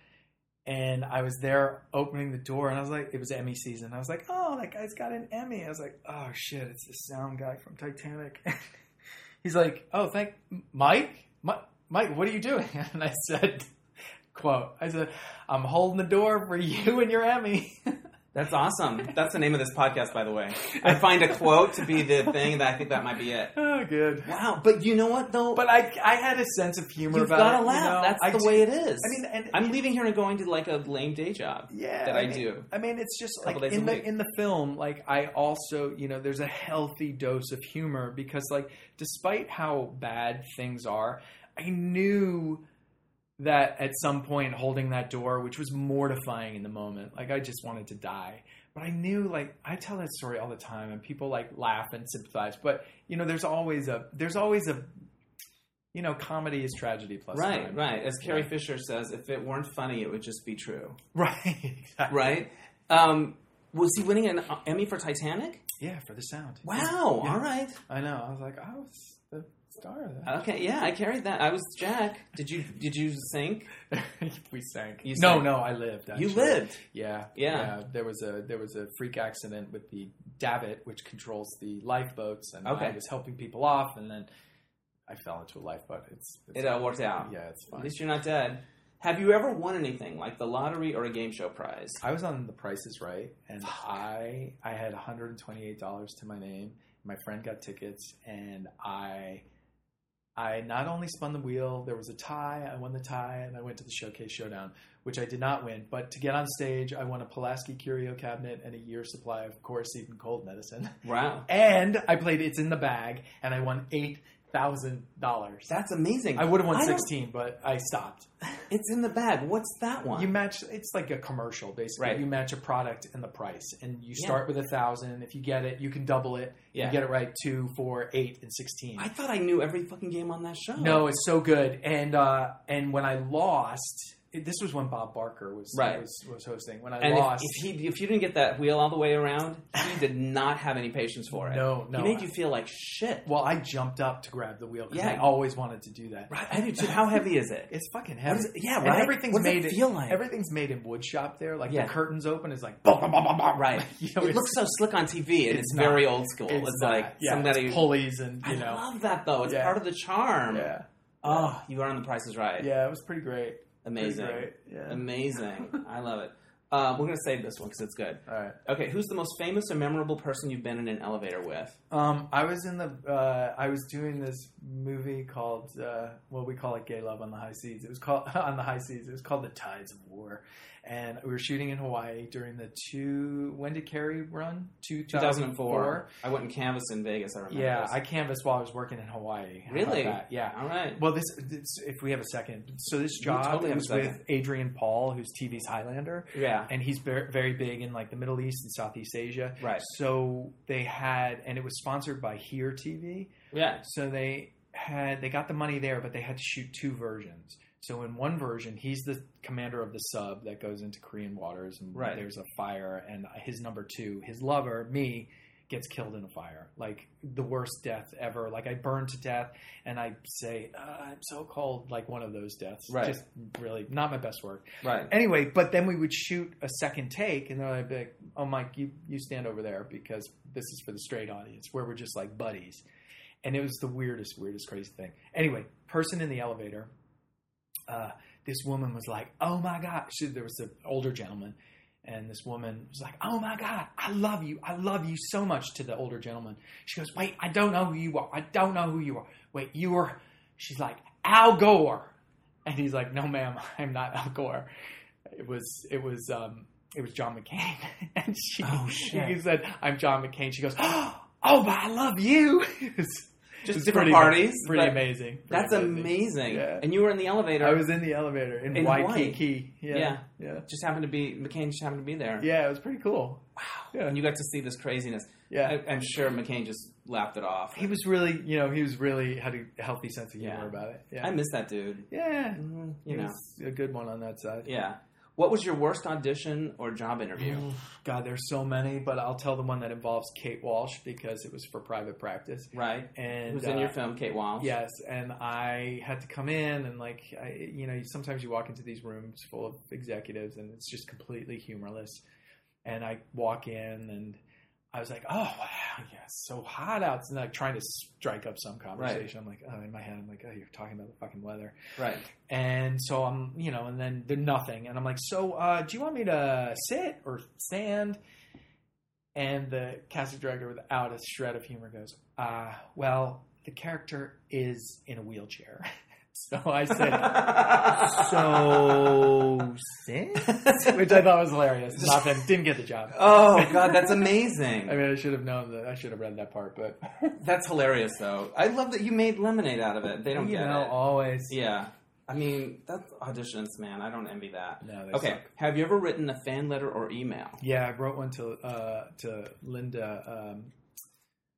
And I was there opening the door, and I was like, it was Emmy season. I was like, oh, that guy's got an Emmy. I was like, oh shit, it's the sound guy from Titanic. He's like, oh, thank Mike, Mike, Mike, what are you doing? And I said, quote, I said, I'm holding the door for you and your Emmy. That's awesome. That's the name of this podcast, by the way. I find a quote to be the thing that I think that might be it. Oh, good. Wow, but you know what though? But I, I had a sense of humor You've about got it. to you laugh. know? That's I the do- way it is. I mean, and I'm leaving here and going to like a lame day job. yeah, that I mean- do. I mean, it's just like in the week. in the film. Like I also, you know, there's a healthy dose of humor because, like, despite how bad things are, I knew that at some point holding that door, which was mortifying in the moment, like I just wanted to die. But I knew, like, I tell that story all the time, and people like laugh and sympathize. But you know, there's always a there's always a you know, comedy is tragedy plus Right, time. right. As Carrie Yeah. Fisher says, if it weren't funny, it would just be true. right, exactly. Right? Um, was he winning an Emmy for Titanic? Yeah, for the sound. Wow. Yeah. All right. I know. I was like, I was star of that. Okay. Yeah, I carried that. I was Jack. Did you Did you sink? we sank. You no, sank. no, I lived. You lived. Yeah, Yeah. There was a there was a freak accident with the davit, which controls the lifeboats, and Okay. I was helping people off, and then I fell into a lifeboat. It's, it's It all worked out. yeah, it's fine. At least you're not dead. Have you ever won anything like the lottery or a game show prize? I was on The Price is Right, and I I had one hundred and twenty eight dollars to my name. My friend got tickets, and I I not only spun the wheel, there was a tie. I won the tie, and I went to the Showcase Showdown, which I did not win. But to get on stage, I won a Pulaski Curio cabinet and a year's supply of Coricidin cold medicine. Wow. And I played It's in the Bag, and I won eight thousand dollars. That's amazing. I would have won I sixteen, but I stopped. It's in the bag. What's that one? You match. It's like a commercial, basically. Right. You match a product and the price, and you Yeah. start with a thousand. If you get it, you can double it. Yeah. You get it right, two, four, eight, and sixteen. I thought I knew every fucking game on that show. no, it's so good. And uh, and when I lost, this was when Bob Barker was Right. was, was hosting. When I And lost, if he if you didn't get that wheel all the way around, he did not have any patience for it. No, no. He made you feel like shit. well, I jumped up to grab the wheel because Yeah. I always wanted to do that. Right. I do too. How heavy is it? It's fucking heavy. it? Yeah, And right. everything's what made it feel like? Everything's made in wood shop there. Like Yeah. the curtains open is like bah, bah, bah, bah, bah. Right. You know, it looks so slick on TV, and it's it's, very not. old school. It's, not. like yeah, somebody. it's pulleys and I you know. love that though. It's Yeah. part of the charm. Yeah. Oh, you are on the Price is Right. Yeah, it was pretty great. Amazing. Yeah. Amazing. I love it. Um, we're gonna save this one because it's good. All right. Okay, who's the most famous or memorable person you've been in an elevator with? Um, I was in the. Uh, I was doing this movie called. Uh, well, we call it Gay Love on the High Seas. It was called on the High Seas. It was called The Tides of War, and we were shooting in Hawaii during the two. When did Kerry run? Two 2004. I went and canvassed in Vegas. I remember. Yeah, this. I canvassed while I was working in Hawaii. How really. Yeah. All right. Well, this, this if we have a second. So this job totally was with. Adrian Paul, who's TV's Highlander. Yeah. and he's very, very big in like the Middle East and Southeast Asia. Right. So they had, and it was sponsored by Here TV. Yeah. So they had, they got the money there, but they had to shoot two versions. So in one version, he's the commander of the sub that goes into Korean waters, and Right. there's a fire, and his number two, his lover, me, gets killed in a fire, like the worst death ever. Like I burn to death, and I say, uh, "I'm so cold," like one of those deaths. Right. Just really not my best work Right. anyway, but then we would shoot a second take, and then I'd be like, "Oh, Mike, you you stand over there because this is for the straight audience, where we're just like buddies." And it was the weirdest, weirdest, crazy thing. Anyway, person in the elevator, uh, this woman was like, "Oh my god!" She, there was an older gentleman, and this woman was like, "Oh my god, I love you, I love you so much." To the older gentleman, she goes, "Wait, I don't know who you are. I don't know who you are. Wait, you are." She's like, "Al Gore," and he's like, "No, ma'am, I'm not Al Gore." It was, it was, um, it was John McCain, and she, Oh, shit. he said, "I'm John McCain." She goes, oh, but I love you. Just different pretty- parties. Pretty amazing. Pretty That's amazing. Yeah. And you were in the elevator. I was in the elevator in, In Waikiki. Yeah. Yeah. Yeah. just happened to be McCain. Just happened to be there. Yeah, it was pretty cool. Wow. Yeah. And you got to see this craziness. Yeah. I, I'm sure McCain just laughed it off. He was really, you know, he was really had a healthy sense of humor Yeah. about it. Yeah. I miss that dude. yeah. Mm-hmm. He You know. was a good one on that side. Yeah. What was your worst audition or job interview? God, there's so many, but I'll tell the one that involves Kate Walsh because it was for private practice. Right. And Who's in uh, your film, Kate Walsh? Yes, and I had to come in and like, I, you know, sometimes you walk into these rooms full of executives and it's just completely humorless. And I walk in and I was like, oh wow, yeah, it's so hot out. And like trying to strike up some conversation. I'm like, oh, in my head, I'm like, oh, you're talking about the fucking weather. Right. And so I'm, you know, and then they're nothing. And I'm like, so uh, do you want me to sit or stand? And the casting director, without a shred of humor, goes, uh, well, the character is in a wheelchair. so I said, so sit? Which I thought was hilarious. Nothing. Didn't get the job. oh God, that's amazing. I mean, I should have known that. I should have read that part, but That's hilarious, though. I love that you made lemonade out of it. They don't you get know, it. always. Yeah. I mean, that's auditions, man. I don't envy that. No, they Okay. suck. Have you ever written a fan letter or email? Yeah, I wrote one to uh, to Linda. Um,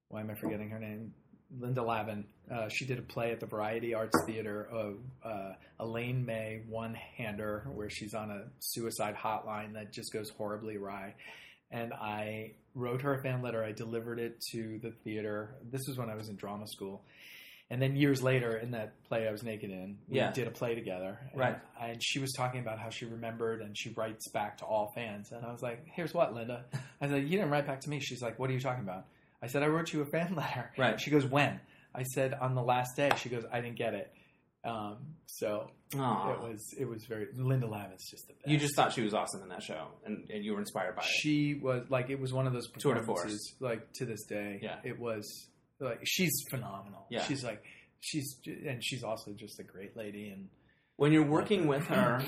why am I forgetting her name? Linda Lavin. Uh, she did a play at the Variety Arts Theater of uh, Elaine May One Hander, where she's on a suicide hotline that just goes horribly awry. And I wrote her a fan letter. I delivered it to the theater. This was when I was in drama school. And then years later, in that play I was naked in, we Yeah. did a play together. And- Right. And she was talking about how she remembered and she writes back to all fans. And I was like, here's what, Linda. I said, you didn't write back to me. She's like, what are you talking about? I said, I wrote you a fan letter. Right. She goes, when? I said, on the last day. She goes, I didn't get it. Um, so Aw. it was it was very Linda Lavin's just the best. You just thought she was awesome in that show, and, and you were inspired by it. she was like it was one of those Tour de force. performances like to this day. Yeah. it was like she's phenomenal. Yeah. she's like she's and she's also just a great lady and When you're working with her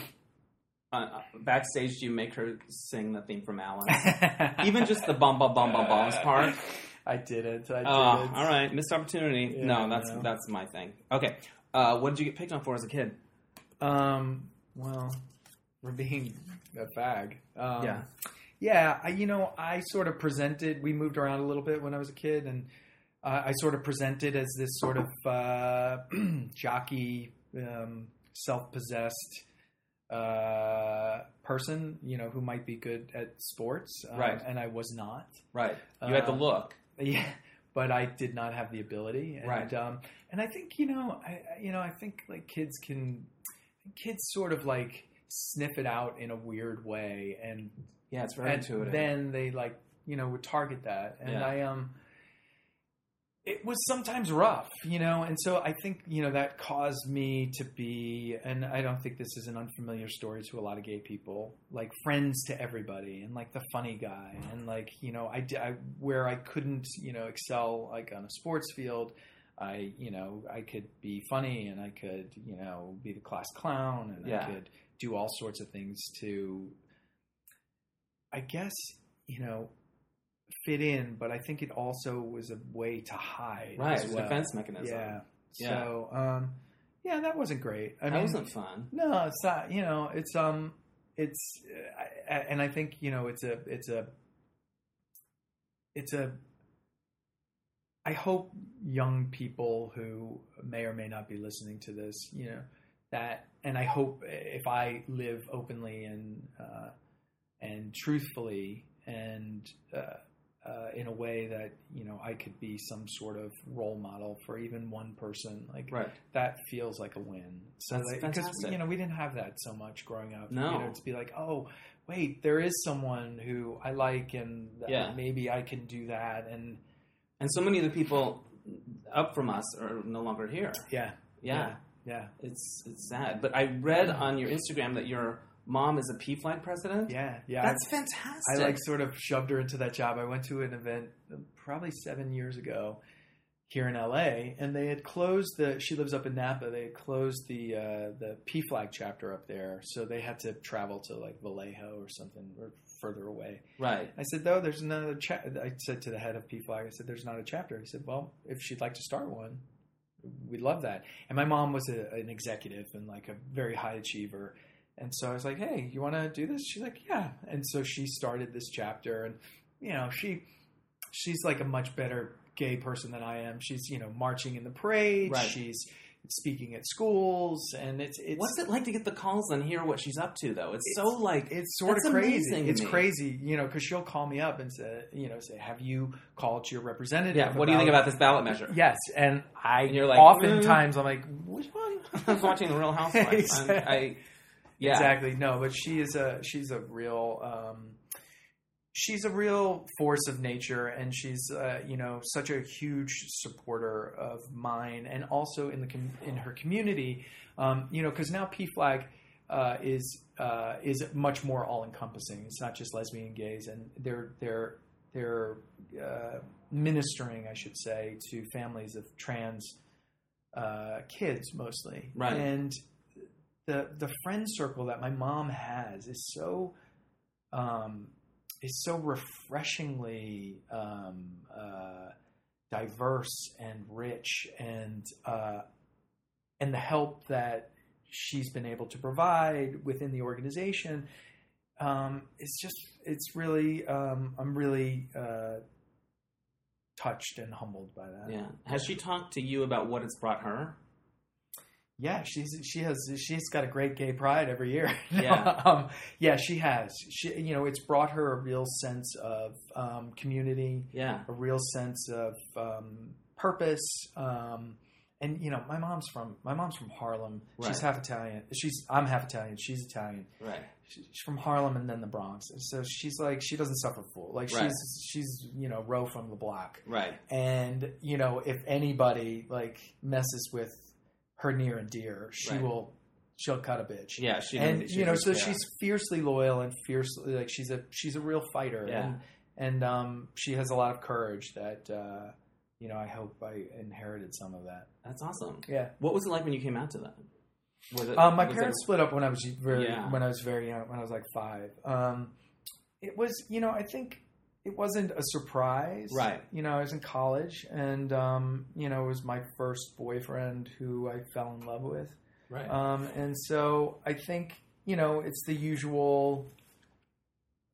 uh, backstage, do you make her sing the theme from Alice? Even just the bum bum bum bum bums part. I did it. I did Oh, it. all right, missed opportunity. Yeah, no, that's no. that's my thing. Okay, uh, what did you get picked on for as a kid? Um, well, we're being a fag. Um, Yeah. Yeah, I, you know, I sort of presented. We moved around a little bit when I was a kid, and uh, I sort of presented as this sort of uh, jockey, um, self-possessed uh, person. You know, who might be good at sports, um, Right. And I was not. Right, you had the Uh, look. Yeah, but I did not have the ability, and Right. um, and I think you know, I you know, I think like kids can, kids sort of like sniff it out in a weird way, and, Yeah, it's very and intuitive. then they like you know would target that, and Yeah. I um. It was sometimes rough, you know, and so I think you know that caused me to be, and I don't think this is an unfamiliar story to a lot of gay people, like friends to everybody, and like the funny guy, and like you know, I, I- where I couldn't you know excel like on a sports field, I you know I could be funny and I could you know be the class clown and Yeah. I could do all sorts of things to, I guess you know, fit in, but I think it also was a way to hide, right, as it's a well. defense mechanism. Yeah. Yeah. So, um, yeah, that wasn't great. I that mean, wasn't fun. no, it's not. You know, it's um, it's, uh, and I think you know, it's a, it's a, it's a. I hope young people who may or may not be listening to this, you know, that, and I hope if I live openly and uh, and truthfully and uh, uh, in a way that you know I could be some sort of role model for even one person, like Right. that feels like a win. So That's like, fantastic. you know we didn't have that so much growing up. No. you know, to be like, oh wait, there is someone who I like, and Yeah. maybe I can do that, and And so many of the people up from us are no longer here. yeah, Yeah, yeah, it's it's sad. But I read on your Instagram that your mom is a PFLAG president. yeah, yeah. That's I, fantastic. I like sort of shoved her into that job. I went to an event uh, probably seven years ago here in LA, and they had closed the. She lives up in Napa. They had closed the uh, the PFLAG chapter up there, so they had to travel to like Vallejo or something or further away. Right. I said, though, there's another. Cha-. I said to the head of PFLAG, I said, "There's not a chapter." He said, "Well, if she'd like to start one, we'd love that." And my mom was a, an executive and like a very high achiever, and so I was like, "Hey, you want to do this?" She's like, "Yeah." And so she started this chapter, and you know, she she's like a much better gay person than I am. She's you know marching in the parade. Right. She's speaking at schools, and it's it's What's it like to get the calls and hear what she's up to, though? It's, so like it's sort of crazy. It's me. crazy, you know, because she'll call me up and say, you know, say, "Have you called your representative?" yeah. What do you think about this ballot measure? Yes, and I And you're like, oftentimes mm. I'm like, which one? I was watching The Real Housewives. Exactly. I, yeah. Exactly. No, but she is a she's a real um, she's a real force of nature, and she's uh, you know such a huge supporter of mine, and also in the com- in her community. Um, you know, because now PFLAG uh, is uh, is much more all encompassing. It's not just lesbian and gays, and they're they're they're uh, ministering, I should say, to families of trans uh, kids mostly, Right. and the the friend circle that my mom has is so um, is so refreshingly um, uh, diverse and rich, and uh, and the help that she's been able to provide within the organization. Um, it's just it's really um, I'm really uh, touched and humbled by that. Yeah. Has she talked to you about what it's brought her? Yeah, she's she has she's got a great gay pride every year. Yeah. um, yeah, she has. She you know it's brought her a real sense of um, community, Yeah. a real sense of um, purpose. Um, and you know, my mom's from my mom's from Harlem. She's half Italian. She's I'm half Italian. She's Italian. Right. She's from Harlem and then the Bronx. So she's like she doesn't suffer fool. Like Right. she's she's you know row from the block Right. and you know if anybody like messes with her near and dear she Right. will she'll cut a bitch Yeah. She. and she you know so yeah. she's fiercely loyal and fiercely like she's a she's a real fighter Yeah. and and um she has a lot of courage that uh you know i hope i inherited some of that That's awesome. yeah What was it like when you came out to that? Was it? um, my parents It, split up when I was very Yeah. when I was very young when I was like five. Um, it was you know I think it wasn't a surprise, Right. You know I was in college and um, you know it was my first boyfriend who I fell in love with, right. um, and so I think you know it's the usual.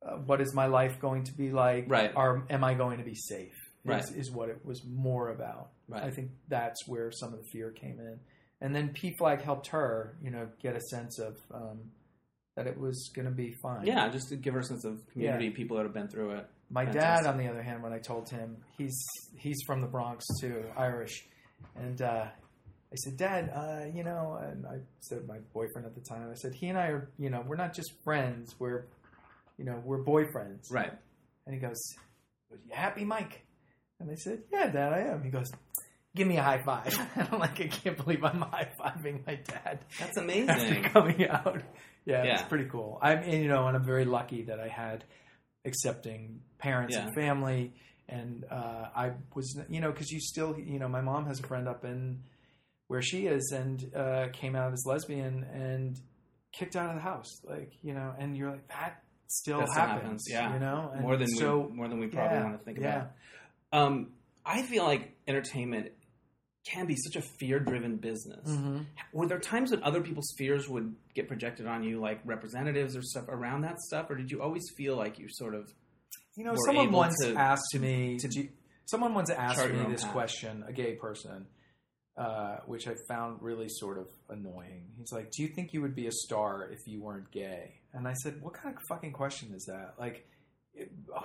Uh, what is my life going to be like? Right. Are am I going to be safe? Is, Right. is what it was more about. Right. I think that's where some of the fear came in. And then PFLAG helped her, you know, get a sense of um, that it was going to be fine. yeah. Just to give her a sense of community, people that have been through it. My Fantastic. dad, on the other hand, when I told him he's he's from the Bronx too, Irish, and uh, I said, Dad, uh, you know, and I said my boyfriend at the time. I said he and I are, you know, we're not just friends. We're, you know, we're boyfriends. Right. And he goes, "You happy, Mike?" And I said, "Yeah, Dad, I am." He goes, "Give me a high five. I'm like, "I can't believe I'm high fiving my dad That's after amazing. coming out." Yeah, Yeah. it's pretty cool. I'm, you know, and I'm very lucky that I had accepting parents Yeah. and family, and uh, I was, you know, because you still, you know, my mom has a friend up in where she is, and uh, came out as lesbian and kicked out of the house, like you know, and you're like that still That happens, happens, yeah. you know, and more than so we, more than we probably yeah, want to think yeah. about. Um, I feel like entertainment can be such a fear-driven business. Mhm. Were there times when other people's fears would get projected on you, like representatives or stuff around that stuff, or did you always feel like you sort of You know, someone once to- asked me. to do you- someone once asked me this path. question, a gay person, uh, which I found really sort of annoying. He's like, "Do you think you would be a star if you weren't gay?" And I said, "What kind of fucking question is that? Like,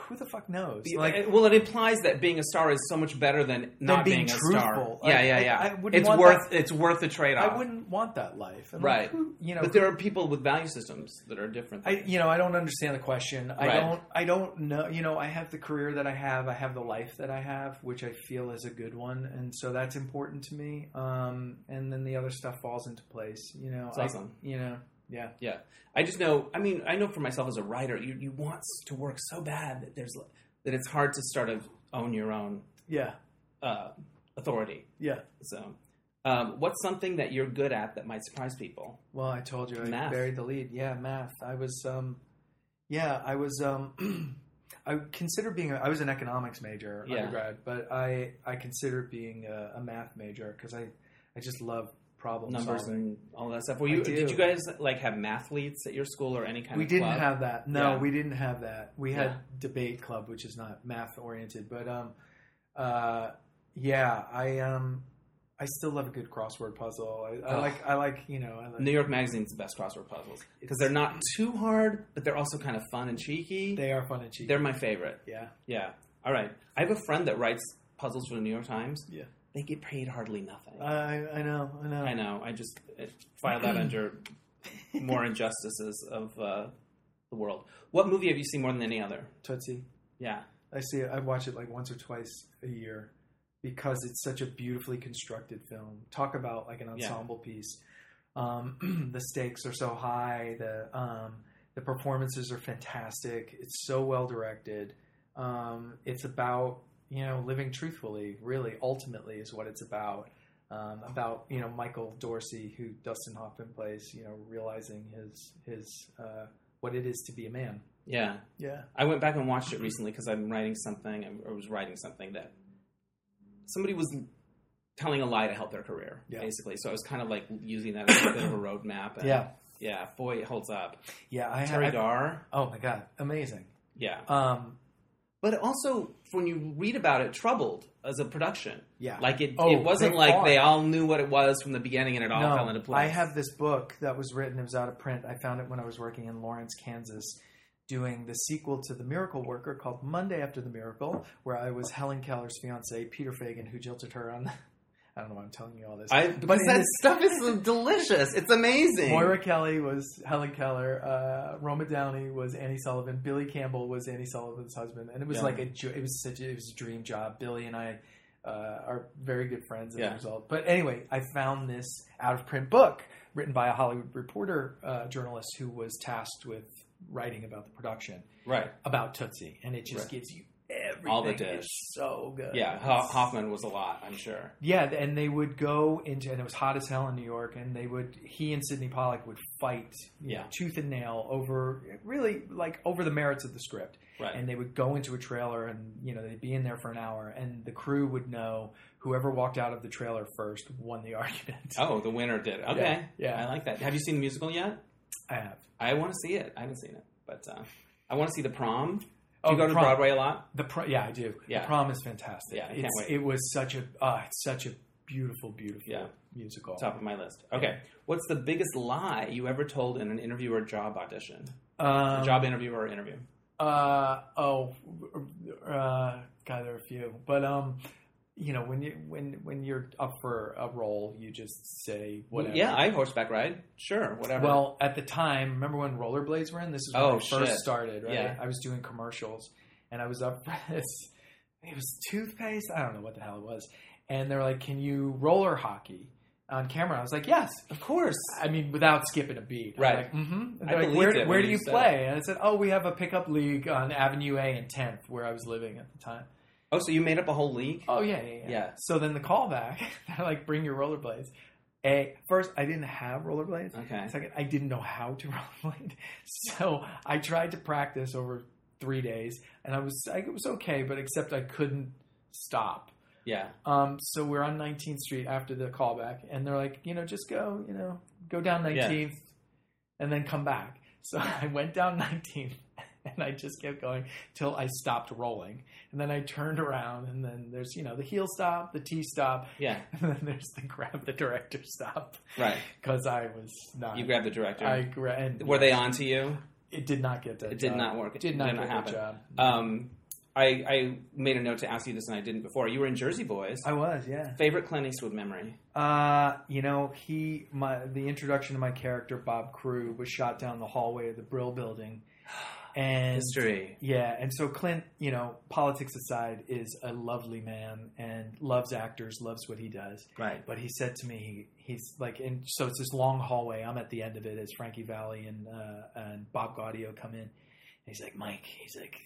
who the fuck knows? Like, well, it implies that being a star is so much better than not being a star. Yeah, I- yeah, I- yeah. I wouldn't it's worth that- it's worth the trade-off. I wouldn't want that life, And, Right. Like, who, you know, but there are people with value systems that are different. I you know I don't understand the question. I don't I don't know. You know I have the career that I have. I have the life that I have, which I feel is a good one, and so that's important to me. Um, and then the other stuff falls into place. You know, It's I- awesome. You know, yeah, Yeah, I just know. I mean, I know for myself as a writer, you you want to work so bad that there's that it's hard to sort of own your own yeah, uh, authority. Yeah. So, um, what's something that you're good at that might surprise people? Well, I told you I Math. buried the lead. Yeah, math. I was, um, yeah, I was. Um, I consider being. A, I was an economics major Yeah. undergrad, but I I consider being a, a math major because I I just love problem Numbers solving. and all that stuff. Were you? Did you guys like have mathletes at your school or any kind we of? We didn't club? have that. No, Yeah. we didn't have that. We had Yeah. debate club, which is not math oriented, but um, uh, yeah, I um, I still love a good crossword puzzle. I, I like I like you know I like, New York Magazine's the best crossword puzzles because they're not too hard, but they're also kind of fun and cheeky. they are fun and cheeky. They're my favorite. yeah, Yeah. All right. I have a friend that writes puzzles for the New York Times. Yeah. They get paid hardly nothing. I I know I know. I know. I just uh, file that under more injustices of uh, the world. What movie have you seen more than any other? Tootsie. Yeah. I see it. I watch it like once or twice a year because it's such a beautifully constructed film. Talk about like an Yeah. ensemble piece. Um, the stakes are so high. The um, the performances are fantastic. It's so well directed. Um, it's about you know living truthfully. Really, ultimately, is what it's about. Um, about you know Michael Dorsey, who Dustin Hoffman plays. You know, realizing his his uh, what it is to be a man. Yeah. Yeah. I went back and watched it recently because I'm writing something. I was writing something that somebody was telling a lie to help their career, Yeah. basically. So I was kind of like using that as a bit of a roadmap. And Yeah. Yeah. Boy, it holds up. Yeah. I Teri have. Garr. Oh my god, amazing. Yeah. Um, But also, when you read about it, troubled as a production. yeah. Like it, Oh, it wasn't they like fought. they all knew what it was from the beginning and it all fell into place. I have this book that was written. It was out of print. I found it when I was working in Lawrence, Kansas, doing the sequel to The Miracle Worker called Monday After the Miracle, where I was Helen Keller's fiance, Peter Fagan, who jilted her on. I don't know why I'm telling you all this. I, because that this- stuff is delicious. It's amazing. Moira Kelly was Helen Keller. Uh, Roma Downey was Annie Sullivan. Billy Campbell was Annie Sullivan's husband, and it was Yeah. like a it was such a, it was a dream job. Billy and I uh, are very good friends as Yeah. a result. But anyway, I found this out of print book written by a Hollywood Reporter uh, journalist who was tasked with writing about the production right. about Tootsie, and it just Right. gives you everything. All the It's dish. so good. Yeah, Ho- Hoffman was a lot, I'm sure. Yeah, and they would go into, and it was hot as hell in New York, and they would, he and Sydney Pollack would fight, Yeah. know, tooth and nail over, really, like, over the merits of the script. Right. And they would go into a trailer, and, you know, they'd be in there for an hour, and the crew would know whoever walked out of the trailer first won the argument. oh, the winner did. Okay. Yeah, yeah. I like that. Have you seen the musical yet? I have. I want to see it. I haven't seen it. But uh, I want to see the prom. Do Oh, you go to prom. Broadway a lot? The pro- yeah, I do. Yeah. The prom is fantastic. Yeah, I can't it's, wait. It was such a, uh, it's such a beautiful, beautiful Yeah. musical. Top of my list. Okay. What's the biggest lie you ever told in an interview or job audition? Um, job interview or interview? Uh oh, uh, God, there are a few, but um, you know, when you when when you're up for a role, you just say whatever. Yeah, I horseback ride. Sure, whatever. Well, at the time, remember when rollerblades were in? This is when Oh, I first shit. started. Right, Yeah. I was doing commercials, and I was up for this. It was toothpaste. I don't know what the hell it was, and they're like, "Can you roller hockey on camera?" I was like, "Yes." of course. I mean, without skipping a beat. Right. Like, mm-hmm. I like, where where do you play? And I said, oh, we have a pickup league on Avenue A and 10th, where I was living at the time. Oh, so you made up a whole league? Oh yeah, yeah, yeah. Yeah. So then the callback, they're like, bring your rollerblades. A first, I didn't have rollerblades. Okay. Second, I didn't know how to rollerblade, so I tried to practice over three days, and I was I, it was okay, but except I couldn't stop. Yeah. Um, so we're on 19th Street after the callback, and they're like, you know, just go, you know, go down 19th, and then come back. So I went down 19th, and I just kept going till I stopped rolling, and then I turned around, and then there's, you know, the heel stop, the T stop, Yeah. and then there's the grab the director stop Right. because I was not. You grabbed the director. I gra- and Were they on to you? It did not get that. It did not work. It did not Did not happen. job. Um, I, I made a note to ask you this, and I didn't before. You were in Jersey Boys. I was, yeah. Favorite Clint Eastwood memory? Uh, you know, he my the introduction to my character Bob Crewe was shot down the hallway of the Brill Building, and History. yeah, and so Clint, you know, politics aside, is a lovely man and loves actors, loves what he does. Right. But he said to me, he's like, and so it's this long hallway. I'm at the end of it as Frankie Valli and uh, and Bob Gaudio come in. And he's like, Mike, he's like,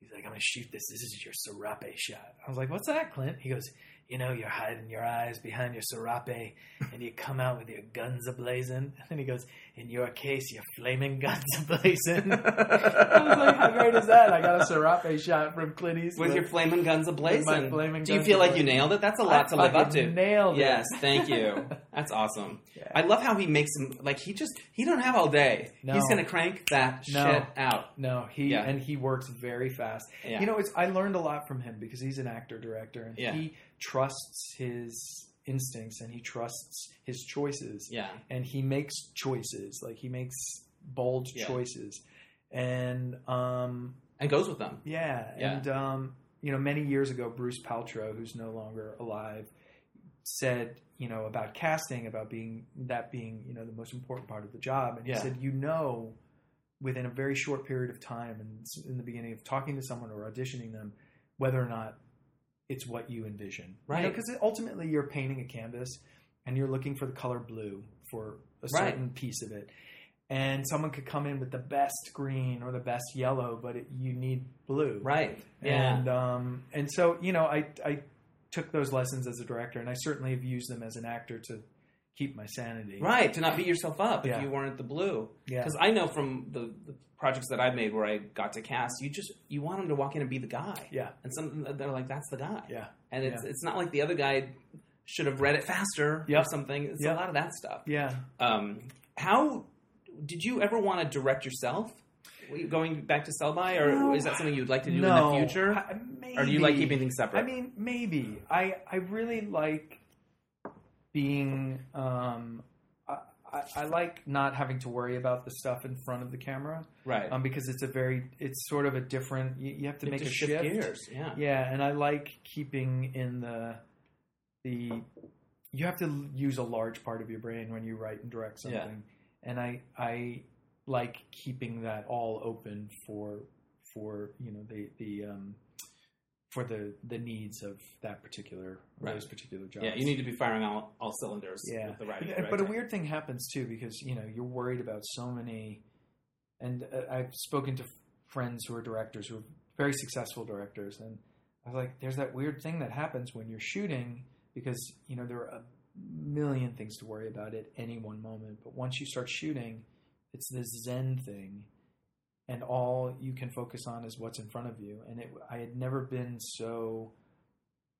he's like, I'm gonna shoot this. This is your serape shot. I was like, what's that, Clint? He goes, you know, you're hiding your eyes behind your serape, and you come out with your guns ablazing. And he goes, in your case, your flaming guns ablazing. I was like, how great is that? I got a serape shot from Clint Eastwood. With your flaming guns ablazing. Do you feel like you nailed it? That's a lot to live up to. Nailed it. Yes, thank you. That's awesome. Yeah. I love how he makes him like he just he don't have all day. No. He's gonna crank that No. shit out. No, he Yeah. and he works very fast. Yeah. You know, it's I learned a lot from him because he's an actor director and Yeah. he trusts his instincts and he trusts his choices Yeah. and he makes choices like he makes bold choices and um And goes with them. yeah, Yeah. and um you know many years ago Bruce Paltrow who's no longer alive said you know about casting about being that being you know the most important part of the job and Yeah. he said you know within a very short period of time and in the beginning of talking to someone or auditioning them whether or not it's what you envision Right. because ultimately you're painting a canvas and you're looking for the color blue for a Right. certain piece of it and someone could come in with the best green or the best yellow but it, you need blue Right. Yeah. and um, and so you know, I I took those lessons as a director, and I certainly have used them as an actor to keep my sanity. right. To not beat yourself up Yeah. if you weren't the blue. Yeah. Because I know from the, the projects that I've made where I got to cast, you just you want them to walk in and be the guy. Yeah. And some they're like, that's the guy. Yeah. And it's Yeah. it's not like the other guy should have read it faster or something. It's Yep. a lot of that stuff. Yeah. Um, how did you ever want to direct yourself? Going back to sell by, or No. is that something you'd like to do no, in the future, I- or do you like keeping things separate? I mean, maybe. I I really like being. Um, I, I, I like not having to worry about the stuff in front of the camera right. um, because it's a very it's sort of a different. You, you have to You have make to a shift gears. Yeah. Yeah, and I like keeping in the the. You have to use a large part of your brain when you write and direct Yeah. something, and I I like keeping that all open for for you know the the um for the the needs of that particular Right. those particular jobs. Yeah, you need to be firing all, all cylinders Yeah. with the. But, and but a weird thing happens too because you know you're worried about so many, and uh, I've spoken to friends who are directors who are very successful directors, and I was like, "There's that weird thing that happens when you're shooting because you know there are a million things to worry about at any one moment, but once you start shooting, it's this Zen thing." And all you can focus on is what's in front of you. And it, I had never been so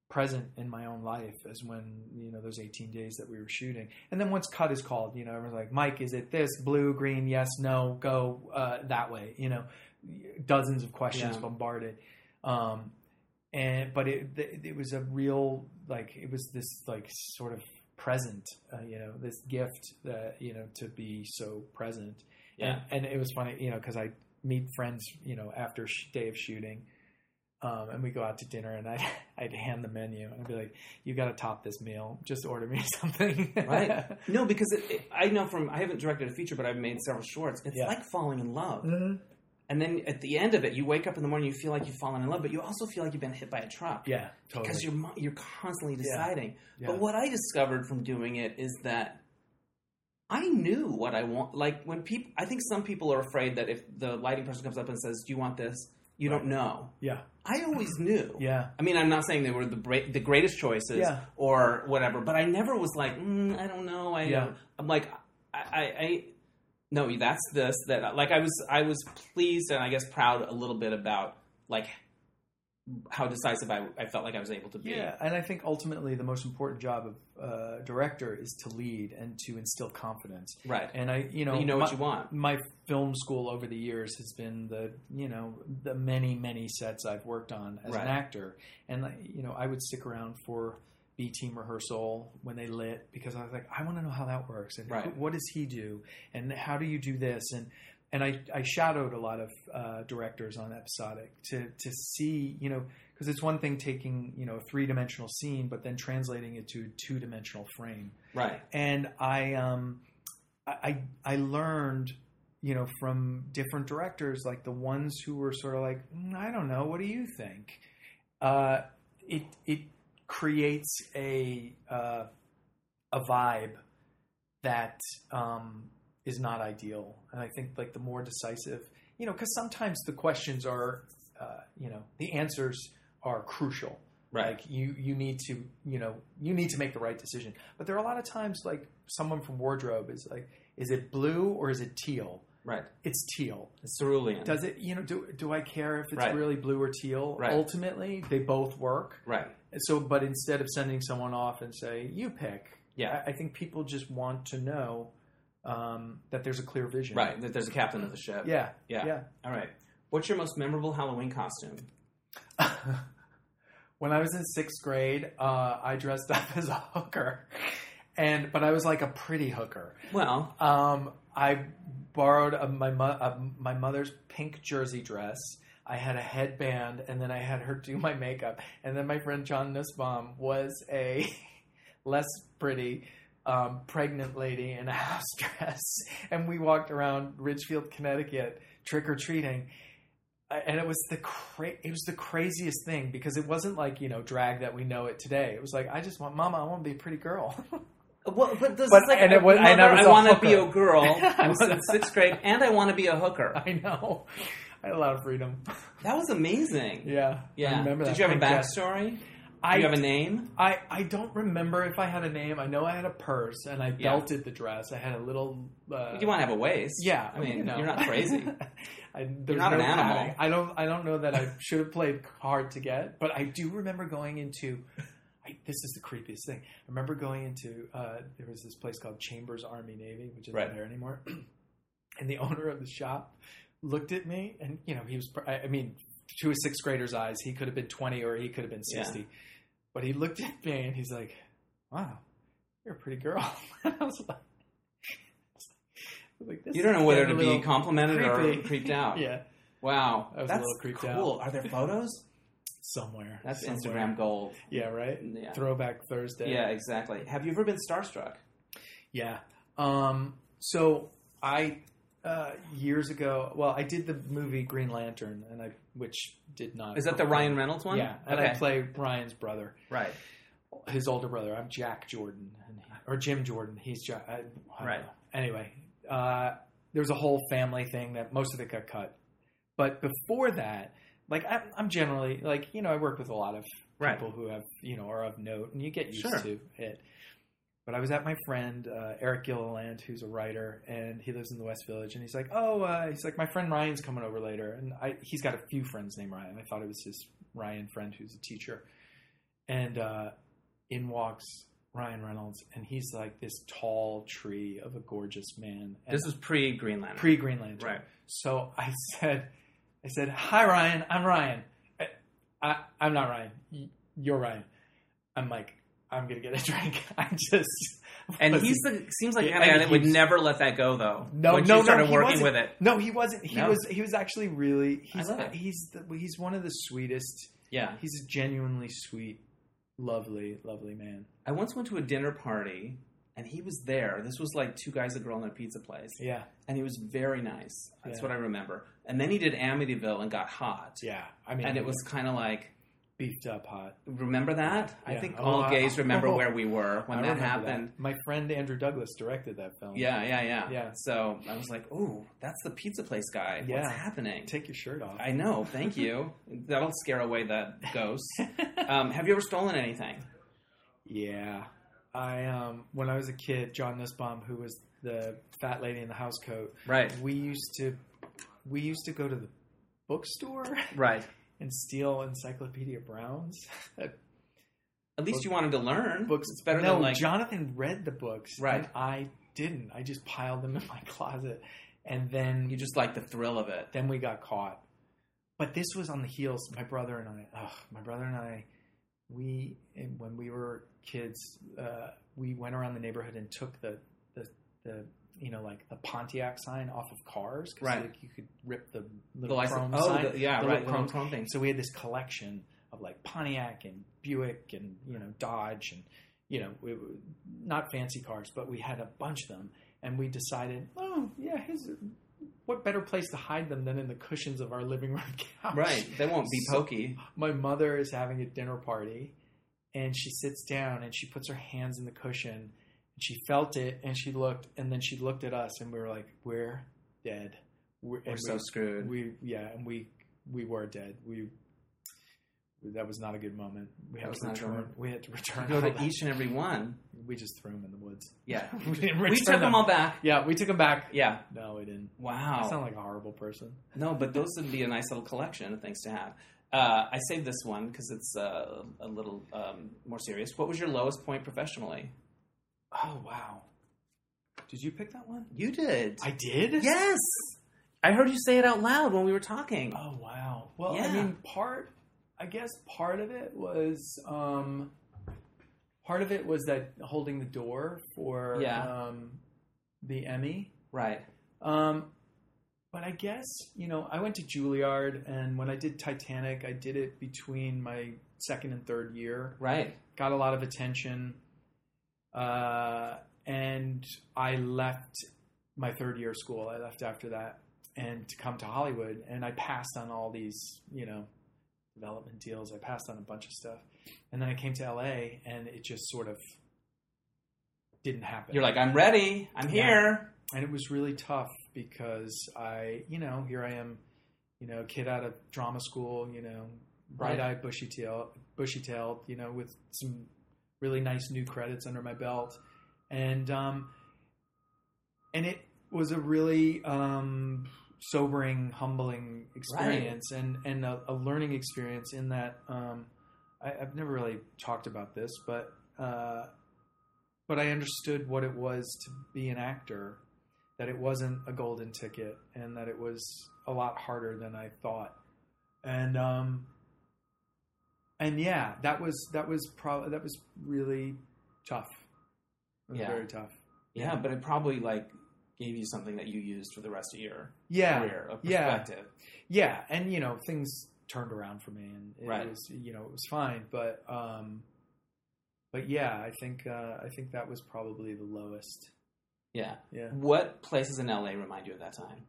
present in my own life as when you know those 18 days that we were shooting and then once cut is called you know everyone's like mike is it this blue green yes no go uh, that way you know dozens of questions Yeah. bombarded um, and but it it was a real like it was this like sort of present uh, you know this gift that you know to be so present Yeah. and, and it was funny you know because i meet friends you know after sh- day of shooting um, and we go out to dinner and I'd, I'd hand the menu and I'd be like, you got to top this meal. Just order me something. right? No, because it, it, I know from I haven't directed a feature, but I've made several shorts. It's Yeah. like falling in love, Mhm. And then at the end of it, you wake up in the morning, you feel like you've fallen in love, but you also feel like you've been hit by a truck. Yeah, totally. because you're you're constantly deciding. Yeah. But what I discovered from doing it is that I knew what I want. Like when people, I think some people are afraid that if the lighting person comes up and says, "Do you want this?" You don't know. yeah, I always knew. yeah, I mean, I'm not saying they were the bra- the greatest choices Yeah. or whatever, but I never was like, mm, I don't know. I Yeah. I'm like, I, I, I no, that's this that. Like I was, I was pleased and I guess proud a little bit about like how decisive I, I felt like I was able to be. yeah. And I think ultimately the most important job of uh, director is to lead and to instill confidence. Right. And I, you know, you know what you want. my film school over the years has been the you know the many many sets I've worked on as Right. an actor, and you know I would stick around for B team rehearsal when they lit because I was like I want to know how that works and Right. what does he do and how do you do this and and I, I shadowed a lot of uh, directors on episodic to to see you know because it's one thing taking you know a three dimensional scene but then translating it to a two dimensional frame Right. and I um I I learned you know from different directors like the ones who were sort of like "Mm, I don't know what do you think uh it it creates a uh, a vibe that um is not ideal and I think like the more decisive you know because sometimes the questions are uh, you know the answers are crucial Right. Like you you need to you know you need to make the right decision. But there are a lot of times like someone from wardrobe is like, is it blue or is it teal? Right. It's teal. It's cerulean. Does it you know do do I care if it's Right. really blue or teal? Right. Ultimately, they both work. right. So, but instead of sending someone off and say you pick, Yeah. I, I think people just want to know um, that there's a clear vision. Right. That there's a captain of the ship. Yeah. Yeah. Yeah. All right. What's your most memorable Halloween costume? when I was in sixth grade, uh, I dressed up as a hooker, and but I was like a pretty hooker. Well, Um, I borrowed a, my mo- a, my mother's pink jersey dress. I had a headband, and then I had her do my makeup. And then my friend John Nussbaum was a less pretty um, pregnant lady in a house dress, and we walked around Ridgefield, Connecticut, trick or treating. And it was the cra- it was the craziest thing because it wasn't like you know drag that we know it today. It was like I just want mama, I want to be a pretty girl. well, but this But- is like and it was- mother, I I, want to be a girl. I I was- in sixth grade, and I want to be a hooker. I know. I had a lot of freedom. That was amazing. Yeah. Yeah. I remember Did you have a backstory? I, Do you have a name? I, I don't remember if I had a name. I know I had a purse and I Yeah. belted the dress. I had a little. Uh, you want to have a waist? Yeah. I mean, you know. you're not crazy. I, there's not no an animal. padding. I don't. I don't know that I should have played hard to get, but I do remember going into. I, this is the creepiest thing. I remember going into. Uh, there was this place called Chambers Army Navy, which isn't Right. there anymore. and the owner of the shop looked at me, and you know he was. pr- I I mean, to a sixth grader's eyes, he could have been twenty or he could have been Yeah. sixty. But he looked at me and he's like, "Wow, you're a pretty girl." And I was like. I was like, this You don't know whether to be complimented creepy. or creeped out. yeah, Wow. I was a That's little creeped cool. Are there photos? somewhere. That's somewhere. Instagram gold. Yeah, right. Yeah. Throwback Thursday. Yeah, exactly. Have you ever been starstruck? yeah. Um, so I uh, years ago, well, I did the movie Green Lantern, and I which did not. Is that the. Ryan Reynolds one? Yeah, and okay. I play Ryan's brother, right. his older brother. I'm Jack Jordan, and he- or Jim Jordan. He's Jack. I, I Right. know. Anyway, uh, there was a whole family thing that most of it got cut, but before that. Like I'm, I'm generally like you know I work with a lot of Right. people who have you know are of note, and you get used Sure. to it. But I was at my friend uh, Eric Gilliland, who's a writer, and he lives in the West Village. And he's like, "Oh, uh, he's like my friend Ryan's coming over later." And I, he's got a few friends named Ryan. I thought it was his Ryan friend who's a teacher. And uh, in walks Ryan Reynolds, and he's like this tall tree of a gorgeous man. And This is pre Greenland. Pre Greenland, Right. So I said, I said, "Hi, Ryan. I'm Ryan. I, I, I'm not Ryan. You're Ryan." I'm like, I'm gonna get a drink. I just And he's the seems like Yeah, guy that would never let that go though. no, Once no, you started no. working with it. No, he wasn't. He No? was. He was actually really. He's. love it. He's. The, he's one of the sweetest. Yeah. He's a genuinely sweet, lovely, lovely man. I once went to a dinner party and he was there. This was like two guys, a girl, in a pizza place. Yeah. And he was very nice. That's Yeah. what I remember. And then he did Amityville and got hot. Yeah. I mean, And it was kind of like, beefed up hot. remember that? I think Oh, all I- gays remember oh. where we were when I that happened. My friend Andrew Douglas directed that film. Yeah, yeah, yeah. Yeah. So I was like, ooh, that's the pizza place guy. Yeah. What's happening? Take your shirt off. I know. Thank you. That'll scare away that ghost. Um, have you ever stolen anything? Yeah. I um when I was a kid, John Nussbaum, who was the fat lady in the house coat, Right. we used to we used to go to the bookstore Right. And steal Encyclopedia Browns. At least you wanted to learn. books. It's better no, than like. Jonathan read the books, Right. And I didn't. I just piled them in my closet, and then You just like the thrill of it. then we got caught. But this was on the heels. My brother and I, my brother and I, we when we were kids, uh, we went around the neighborhood and took the the, the you know like the Pontiac sign off of cars, Right. Like, you could rip the The little license. chrome Oh, sign. the, yeah, the right. Chrome, chrome- thing. So we had this collection of like Pontiac and Buick and you know Dodge and you know we, not fancy cars, but we had a bunch of them, and we decided, oh yeah, here's what better place to hide them than in the cushions of our living room couch? Right. They won't be So- pokey. My mother is having a dinner party, and she sits down and she puts her hands in the cushion, and she felt it, and she looked, and then she looked at us, and we were like, we're dead. We're, We're so we- screwed. we yeah, and we we were dead. We that was not a good moment. We had to not a good return. We had to return. Go to that. each and every one. We just threw them in the woods. Yeah. we didn't We took them all back. Yeah, we took them back. Yeah. No, we didn't. I Wow. sound like a horrible person. No, but those would be a nice little collection of things to have. Uh, I saved this one because it's uh, a little um, more serious. What was your lowest point professionally? Oh wow! Did you pick that one? You did. I did. yes. I heard you say it out loud when we were talking. Oh wow. Well, Yeah. I mean, part. I guess part of it was. um Part of it was that holding the door for Yeah. um, the Emmy. Right. Um, but I guess you know I went to Juilliard, and when I did Titanic, I did it between my second and third year. Right. Got a lot of attention, uh, and I left my third year of school. I left after that, and to come to Hollywood, and I passed on all these you know development deals. I passed on a bunch of stuff, and then I came to LA, and it just sort of didn't happen You're like, I'm ready. I'm Yeah. here. and it was really tough because I, you know, here I am, you know, kid out of drama school, you know, bright eyed, bushy tail, bushy tailed, you know, with some really nice new credits under my belt, and um, and it was a really um, sobering, humbling experience, and and a, a learning experience in that um, I, I've never really talked about this, but. Uh, but I understood what it was to be an actor, that it wasn't a golden ticket, and that it was a lot harder than I thought. And um, and yeah, that was that was probably that was really tough. Was Yeah. very tough. Yeah, but it probably like gave you something that you used for the rest of your Yeah, career, a yeah. perspective. yeah, and you know things turned around for me, and it Right. was you know it was fine, but um, but yeah, I think uh, I think that was probably the lowest. Yeah. Yeah. What places in LA remind you of that time?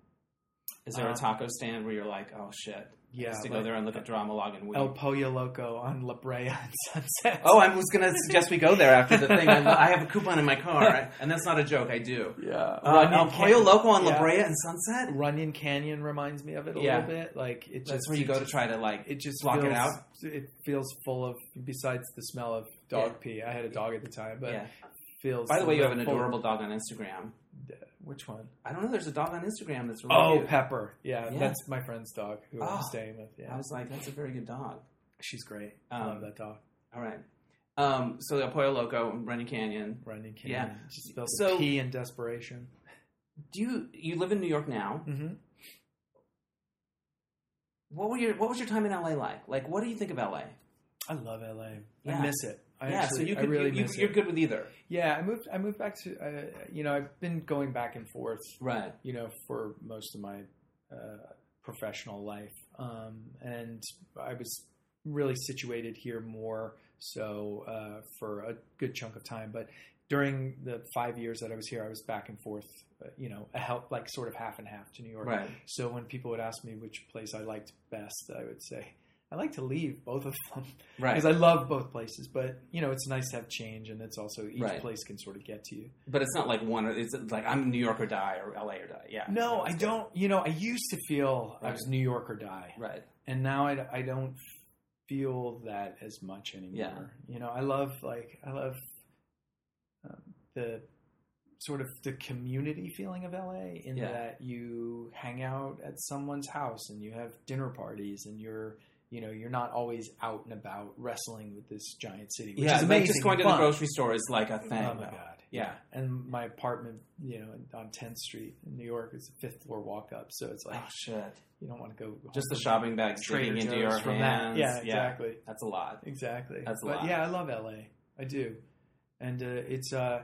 Is there Uh, a taco stand where you're like, oh shit, I Yeah, used to go there and look at Drama-Logue and weed? El Pollo Loco on La Brea and Sunset. Oh, I was going to suggest we go there after the thing. I, I have a coupon in my car, and that's not a joke. I do. yeah. Uh, El Can- Pollo Loco on La. Brea and Sunset. Runyon Canyon reminds me of it a Yeah. little bit. Like it just That's where you it go to try to like It just block feels, it out. It feels full of besides the smell of dog Yeah. pee. I had a dog at the time, but yeah. feels. By the way, you have an full- adorable dog on Instagram. Which one? I don't know. There's a dog on Instagram that's really Oh, cute. Pepper. Yeah, Yeah. that's my friend's dog who I'm Oh. staying with. Yeah, I was like, that's a very good dog. she's great. I Um, love that dog. All right. Um, so El Pollo Loco, Runyon Canyon. Runyon Canyon. yeah. just spells So- pee in desperation. Do you you live in New York now? Mm-hmm. What were your What was your time in LA like? Like, what do you think of LA? I love LA. Yeah. I miss it. I yeah, actually, so you could really you, you're it. good with either, Yeah, I moved. I moved back to. Uh, you know, I've been going back and forth. right? You know, for most of my uh, professional life, um, and I was really situated here more so uh, for a good chunk of time. But during the five years that I was here, I was back and forth. Uh, you know, a help like sort of half and half to New York. Right. So when people would ask me which place I liked best, I would say I like to leave both of them Right. because I love both places. But you know, it's nice to have change, and it's also each Right. place can sort of get to you. But it's not like one. or It's like I'm New York or die or LA or die. Yeah. No, I good. don't. You know, I used to feel I was New York or die, Right. and now I, I don't feel that as much anymore. Yeah. You know, I love like I love um, the sort of the community feeling of LA in Yeah. that you hang out at someone's house and you have dinner parties and you're you know you're not always out and about wrestling with this giant city. Which yeah. is amazing just going to the grocery store is like a thing. Oh my though. god! Yeah. and my apartment, you know, on 10th Street in New York, is a fifth floor walk up. So it's like Oh shit! you don't want to go Just the shopping bags Trader digging into your from hands. that. Yeah, exactly, That's a lot. exactly. That's a but lot. yeah, I love LA. I do, and uh, it's uh,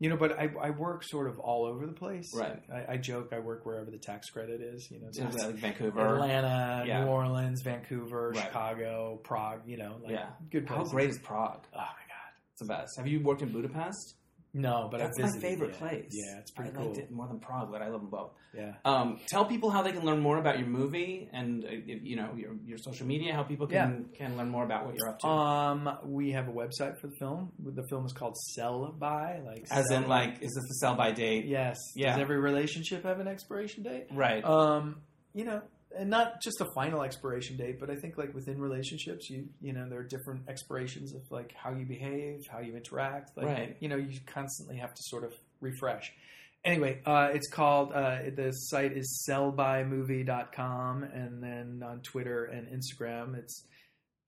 you know, but I, I work sort of all over the place. Right. I, I joke I work wherever the tax credit is. You know, so like Vancouver. Atlanta, Yeah. New Orleans, Vancouver, Right. Chicago, Prague. You know, like Yeah. good How great is Prague? Oh my god. It's the best. Have you worked in Budapest? No, but That's my favorite yeah. place. Yeah, it's pretty I cool. liked it more than Prague, but I love them both. Yeah. Um, tell people how they can learn more about your movie and uh, you know your your social media. How people can can learn more about what you're up to. Um, we have a website for the film. The film is called Sell By, like As sell in, like, is this the sell by date? yes, Yeah. Does every relationship have an expiration date? Right. Um, you know, and not just a final expiration date, but I think like within relationships, you you know there are different expirations of like how you behave, how you interact. Like Right. you know you constantly have to sort of refresh. Anyway, uh, it's called uh, the site is sellbymovie.com and then on Twitter and Instagram it's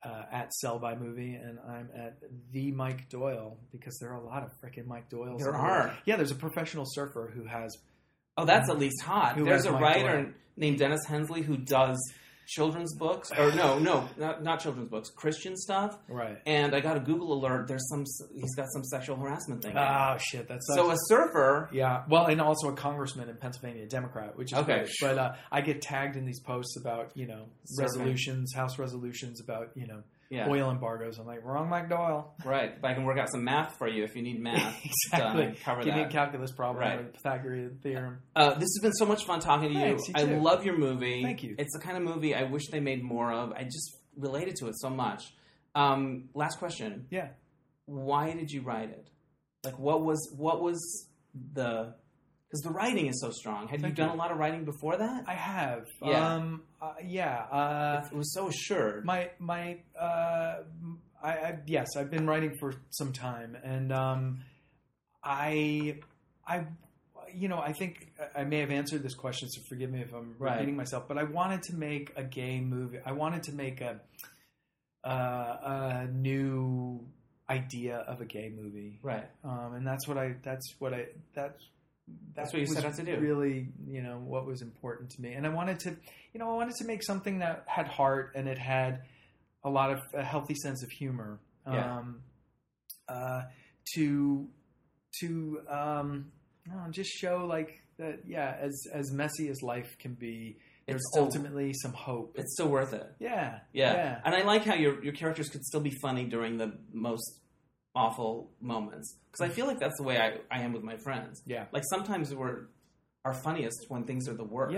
uh, at sellbymovie and I'm at the Mike Doyle because there are a lot of freaking Mike Doyles. There are. Yeah, there's a professional surfer who has Oh, that's at least hot. Who There's has a Mike writer named Dennis Hensley who does children's books, or no, no, not, not children's books, Christian stuff. right. And I got a Google alert. There's some. He's got some sexual harassment thing. Oh shit, that's so a surfer. Yeah, well, and also a congressman in Pennsylvania, a Democrat, which is Okay. great. But uh, I get tagged in these posts about you know resolutions, House resolutions about you know Yeah. oil embargoes. I'm like, wrong, Mike Doyle. Right. But I can work out some math for you if you need math. exactly. to cover Give me a calculus problem Right. or Pythagorean theorem. Uh, this has been so much fun talking to you. Thanks, you I too. love your movie. Thank you. It's the kind of movie I wish they made more of. I just related to it so much. Um, last question: Yeah. Why did you write it? Like, what was what was the? Because the writing is so strong. Had Thank you done you. a lot of writing before that? I have. Yeah. Um, uh, yeah. Uh, it was so assured. my my uh, I, I yes, I've been writing for some time, and um, I I you know I think I may have answered this question, so forgive me if I'm Right. repeating myself. But I wanted to make a gay movie. I wanted to make a uh, a new idea of a gay movie, right. um, and that's what I that's what I that's That's what you set out to do. Really, you know, what was important to me, and I wanted to, you know, I wanted to make something that had heart and it had a lot of a healthy sense of humor. Yeah. Um, uh, to to um, know, just show like that. Yeah, as as messy as life can be, there's It's still- ultimately some hope. It's still worth it. yeah, Yeah. yeah. And I like how your your characters could still be funny during the most awful moments. Because I feel like that's the way I, I am with my friends. Yeah. Like sometimes we're our funniest when things are the worst.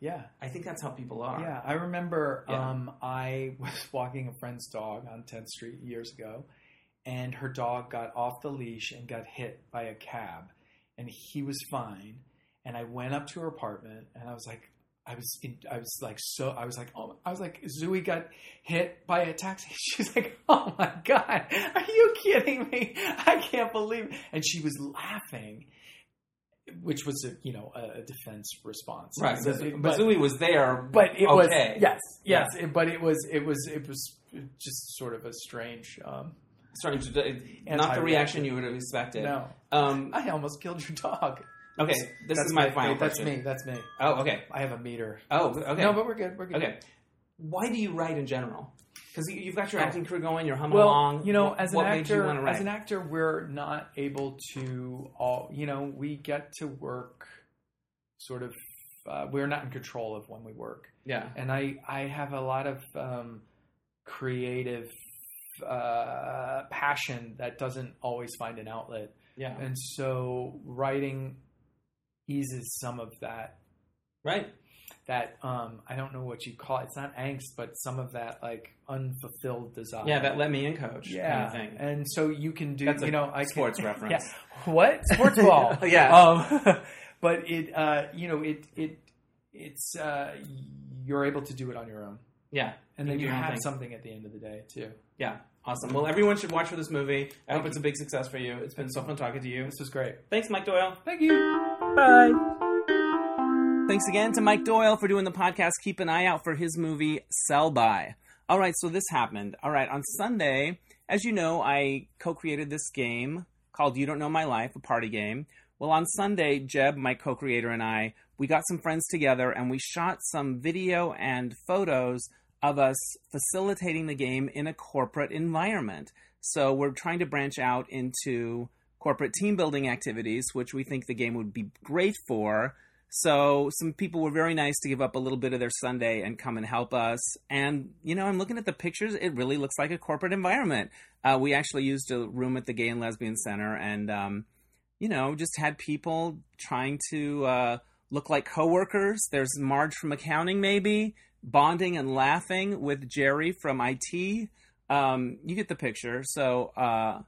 Yeah, yeah. I think that's how people are. Yeah, I remember Yeah. um, I was walking a friend's dog on 10th Street years ago, and her dog got off the leash and got hit by a cab, and he was fine. And I went up to her apartment, and I was like, I was, in, I was like, so, I was like, oh, I was like, Zooey got hit by a taxi. She's like, oh my god, are you kidding me? I can't believe. It. And she was laughing, which was a, you know, a, defense response. Right. So- But, but Zooey was there. but it was okay. yes, yes. It, but it was it was it was just sort of a strange. Um, Starting to, not the reaction you would have expected. no, Um, I almost killed your dog. Okay. This That's is my final Wait, That's me. That's me. Oh, okay. I have a meter. Oh, okay. No, but we're good. We're good. okay. Why do you write in general? Because you've got your Oh. acting career going. You're humming Well, along. you know, What- as an what made you actor, write? as an actor, we're not able to all. You know, we get to work sort of. Uh, we're not in control of when we work. yeah. and I I have a lot of um, creative uh, passion that doesn't always find an outlet, Yeah. and so writing eases some of that. Right. That um, I don't know what you call it. It's not angst, but some of that like unfulfilled desire. Yeah. That let me in, coach. yeah. Kind of thing. And so you can do. That's you know, I sports can, reference. Yeah. What sports ball? Yeah. Um, but it, uh, you know, it it it's uh, you're able to do it on your own. Yeah. And then you have thing. something at the end of the day too. Yeah. Awesome. Well, everyone should watch for this movie. I hope Thank it's a big success for you. It's been so fun talking to you. This was great. Thanks, Mike Doyle. Thank you. Bye. Thanks again to Mike Doyle for doing the podcast. Keep an eye out for his movie Sell By. All right, so this happened. All right, on Sunday, as you know, I co created this game called You Don't Know My Life, a party game. Well, on Sunday, Jeb, my co creator, and I, we got some friends together and we shot some video and photos of us facilitating the game in a corporate environment. So we're trying to branch out into corporate team building activities, which we think the game would be great for. So some people were very nice to give up a little bit of their Sunday and come and help us. And you know, I'm looking at the pictures; it really looks like a corporate environment. Uh, we actually used a room at the Gay and Lesbian Center, and um, you know, just had people trying to uh, look like coworkers. There's Marge from accounting, maybe bonding and laughing with Jerry from IT. Um, you get the picture. So. Uh,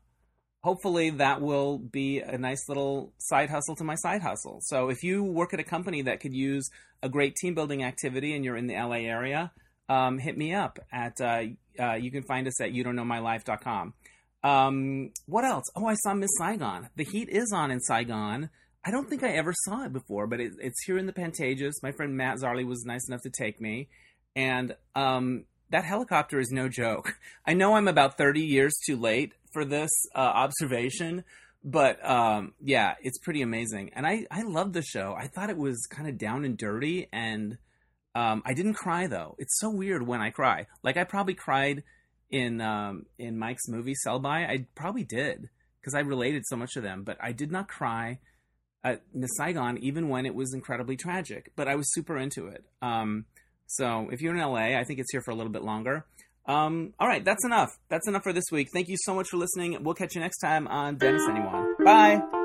hopefully that will be a nice little side hustle to my side hustle. So if you work at a company that could use a great team building activity and you're in the LA area, um, hit me up at uh, uh, you can find us at you don't know my life.com. Um, what else? Oh, I saw Miss Saigon. The heat is on in Saigon. I don't think I ever saw it before, but it, it's here in the Pantages. My friend Matt Zarley was nice enough to take me, and um, that helicopter is no joke. I know I'm about 30 years too late for this uh, observation, but um, yeah, it's pretty amazing. And I, I love the show. I thought it was kind of down and dirty, and um, I didn't cry though. It's so weird when I cry. Like I probably cried in um, in Mike's movie Sell By. I probably did because I related so much to them, but I did not cry at Miss Saigon even when it was incredibly tragic. But I was super into it. Um, so if you're in LA, I think it's here for a little bit longer. Um, all right, that's enough. That's enough for this week. Thank you so much for listening. We'll catch you next time on Dennis Anyone. Bye.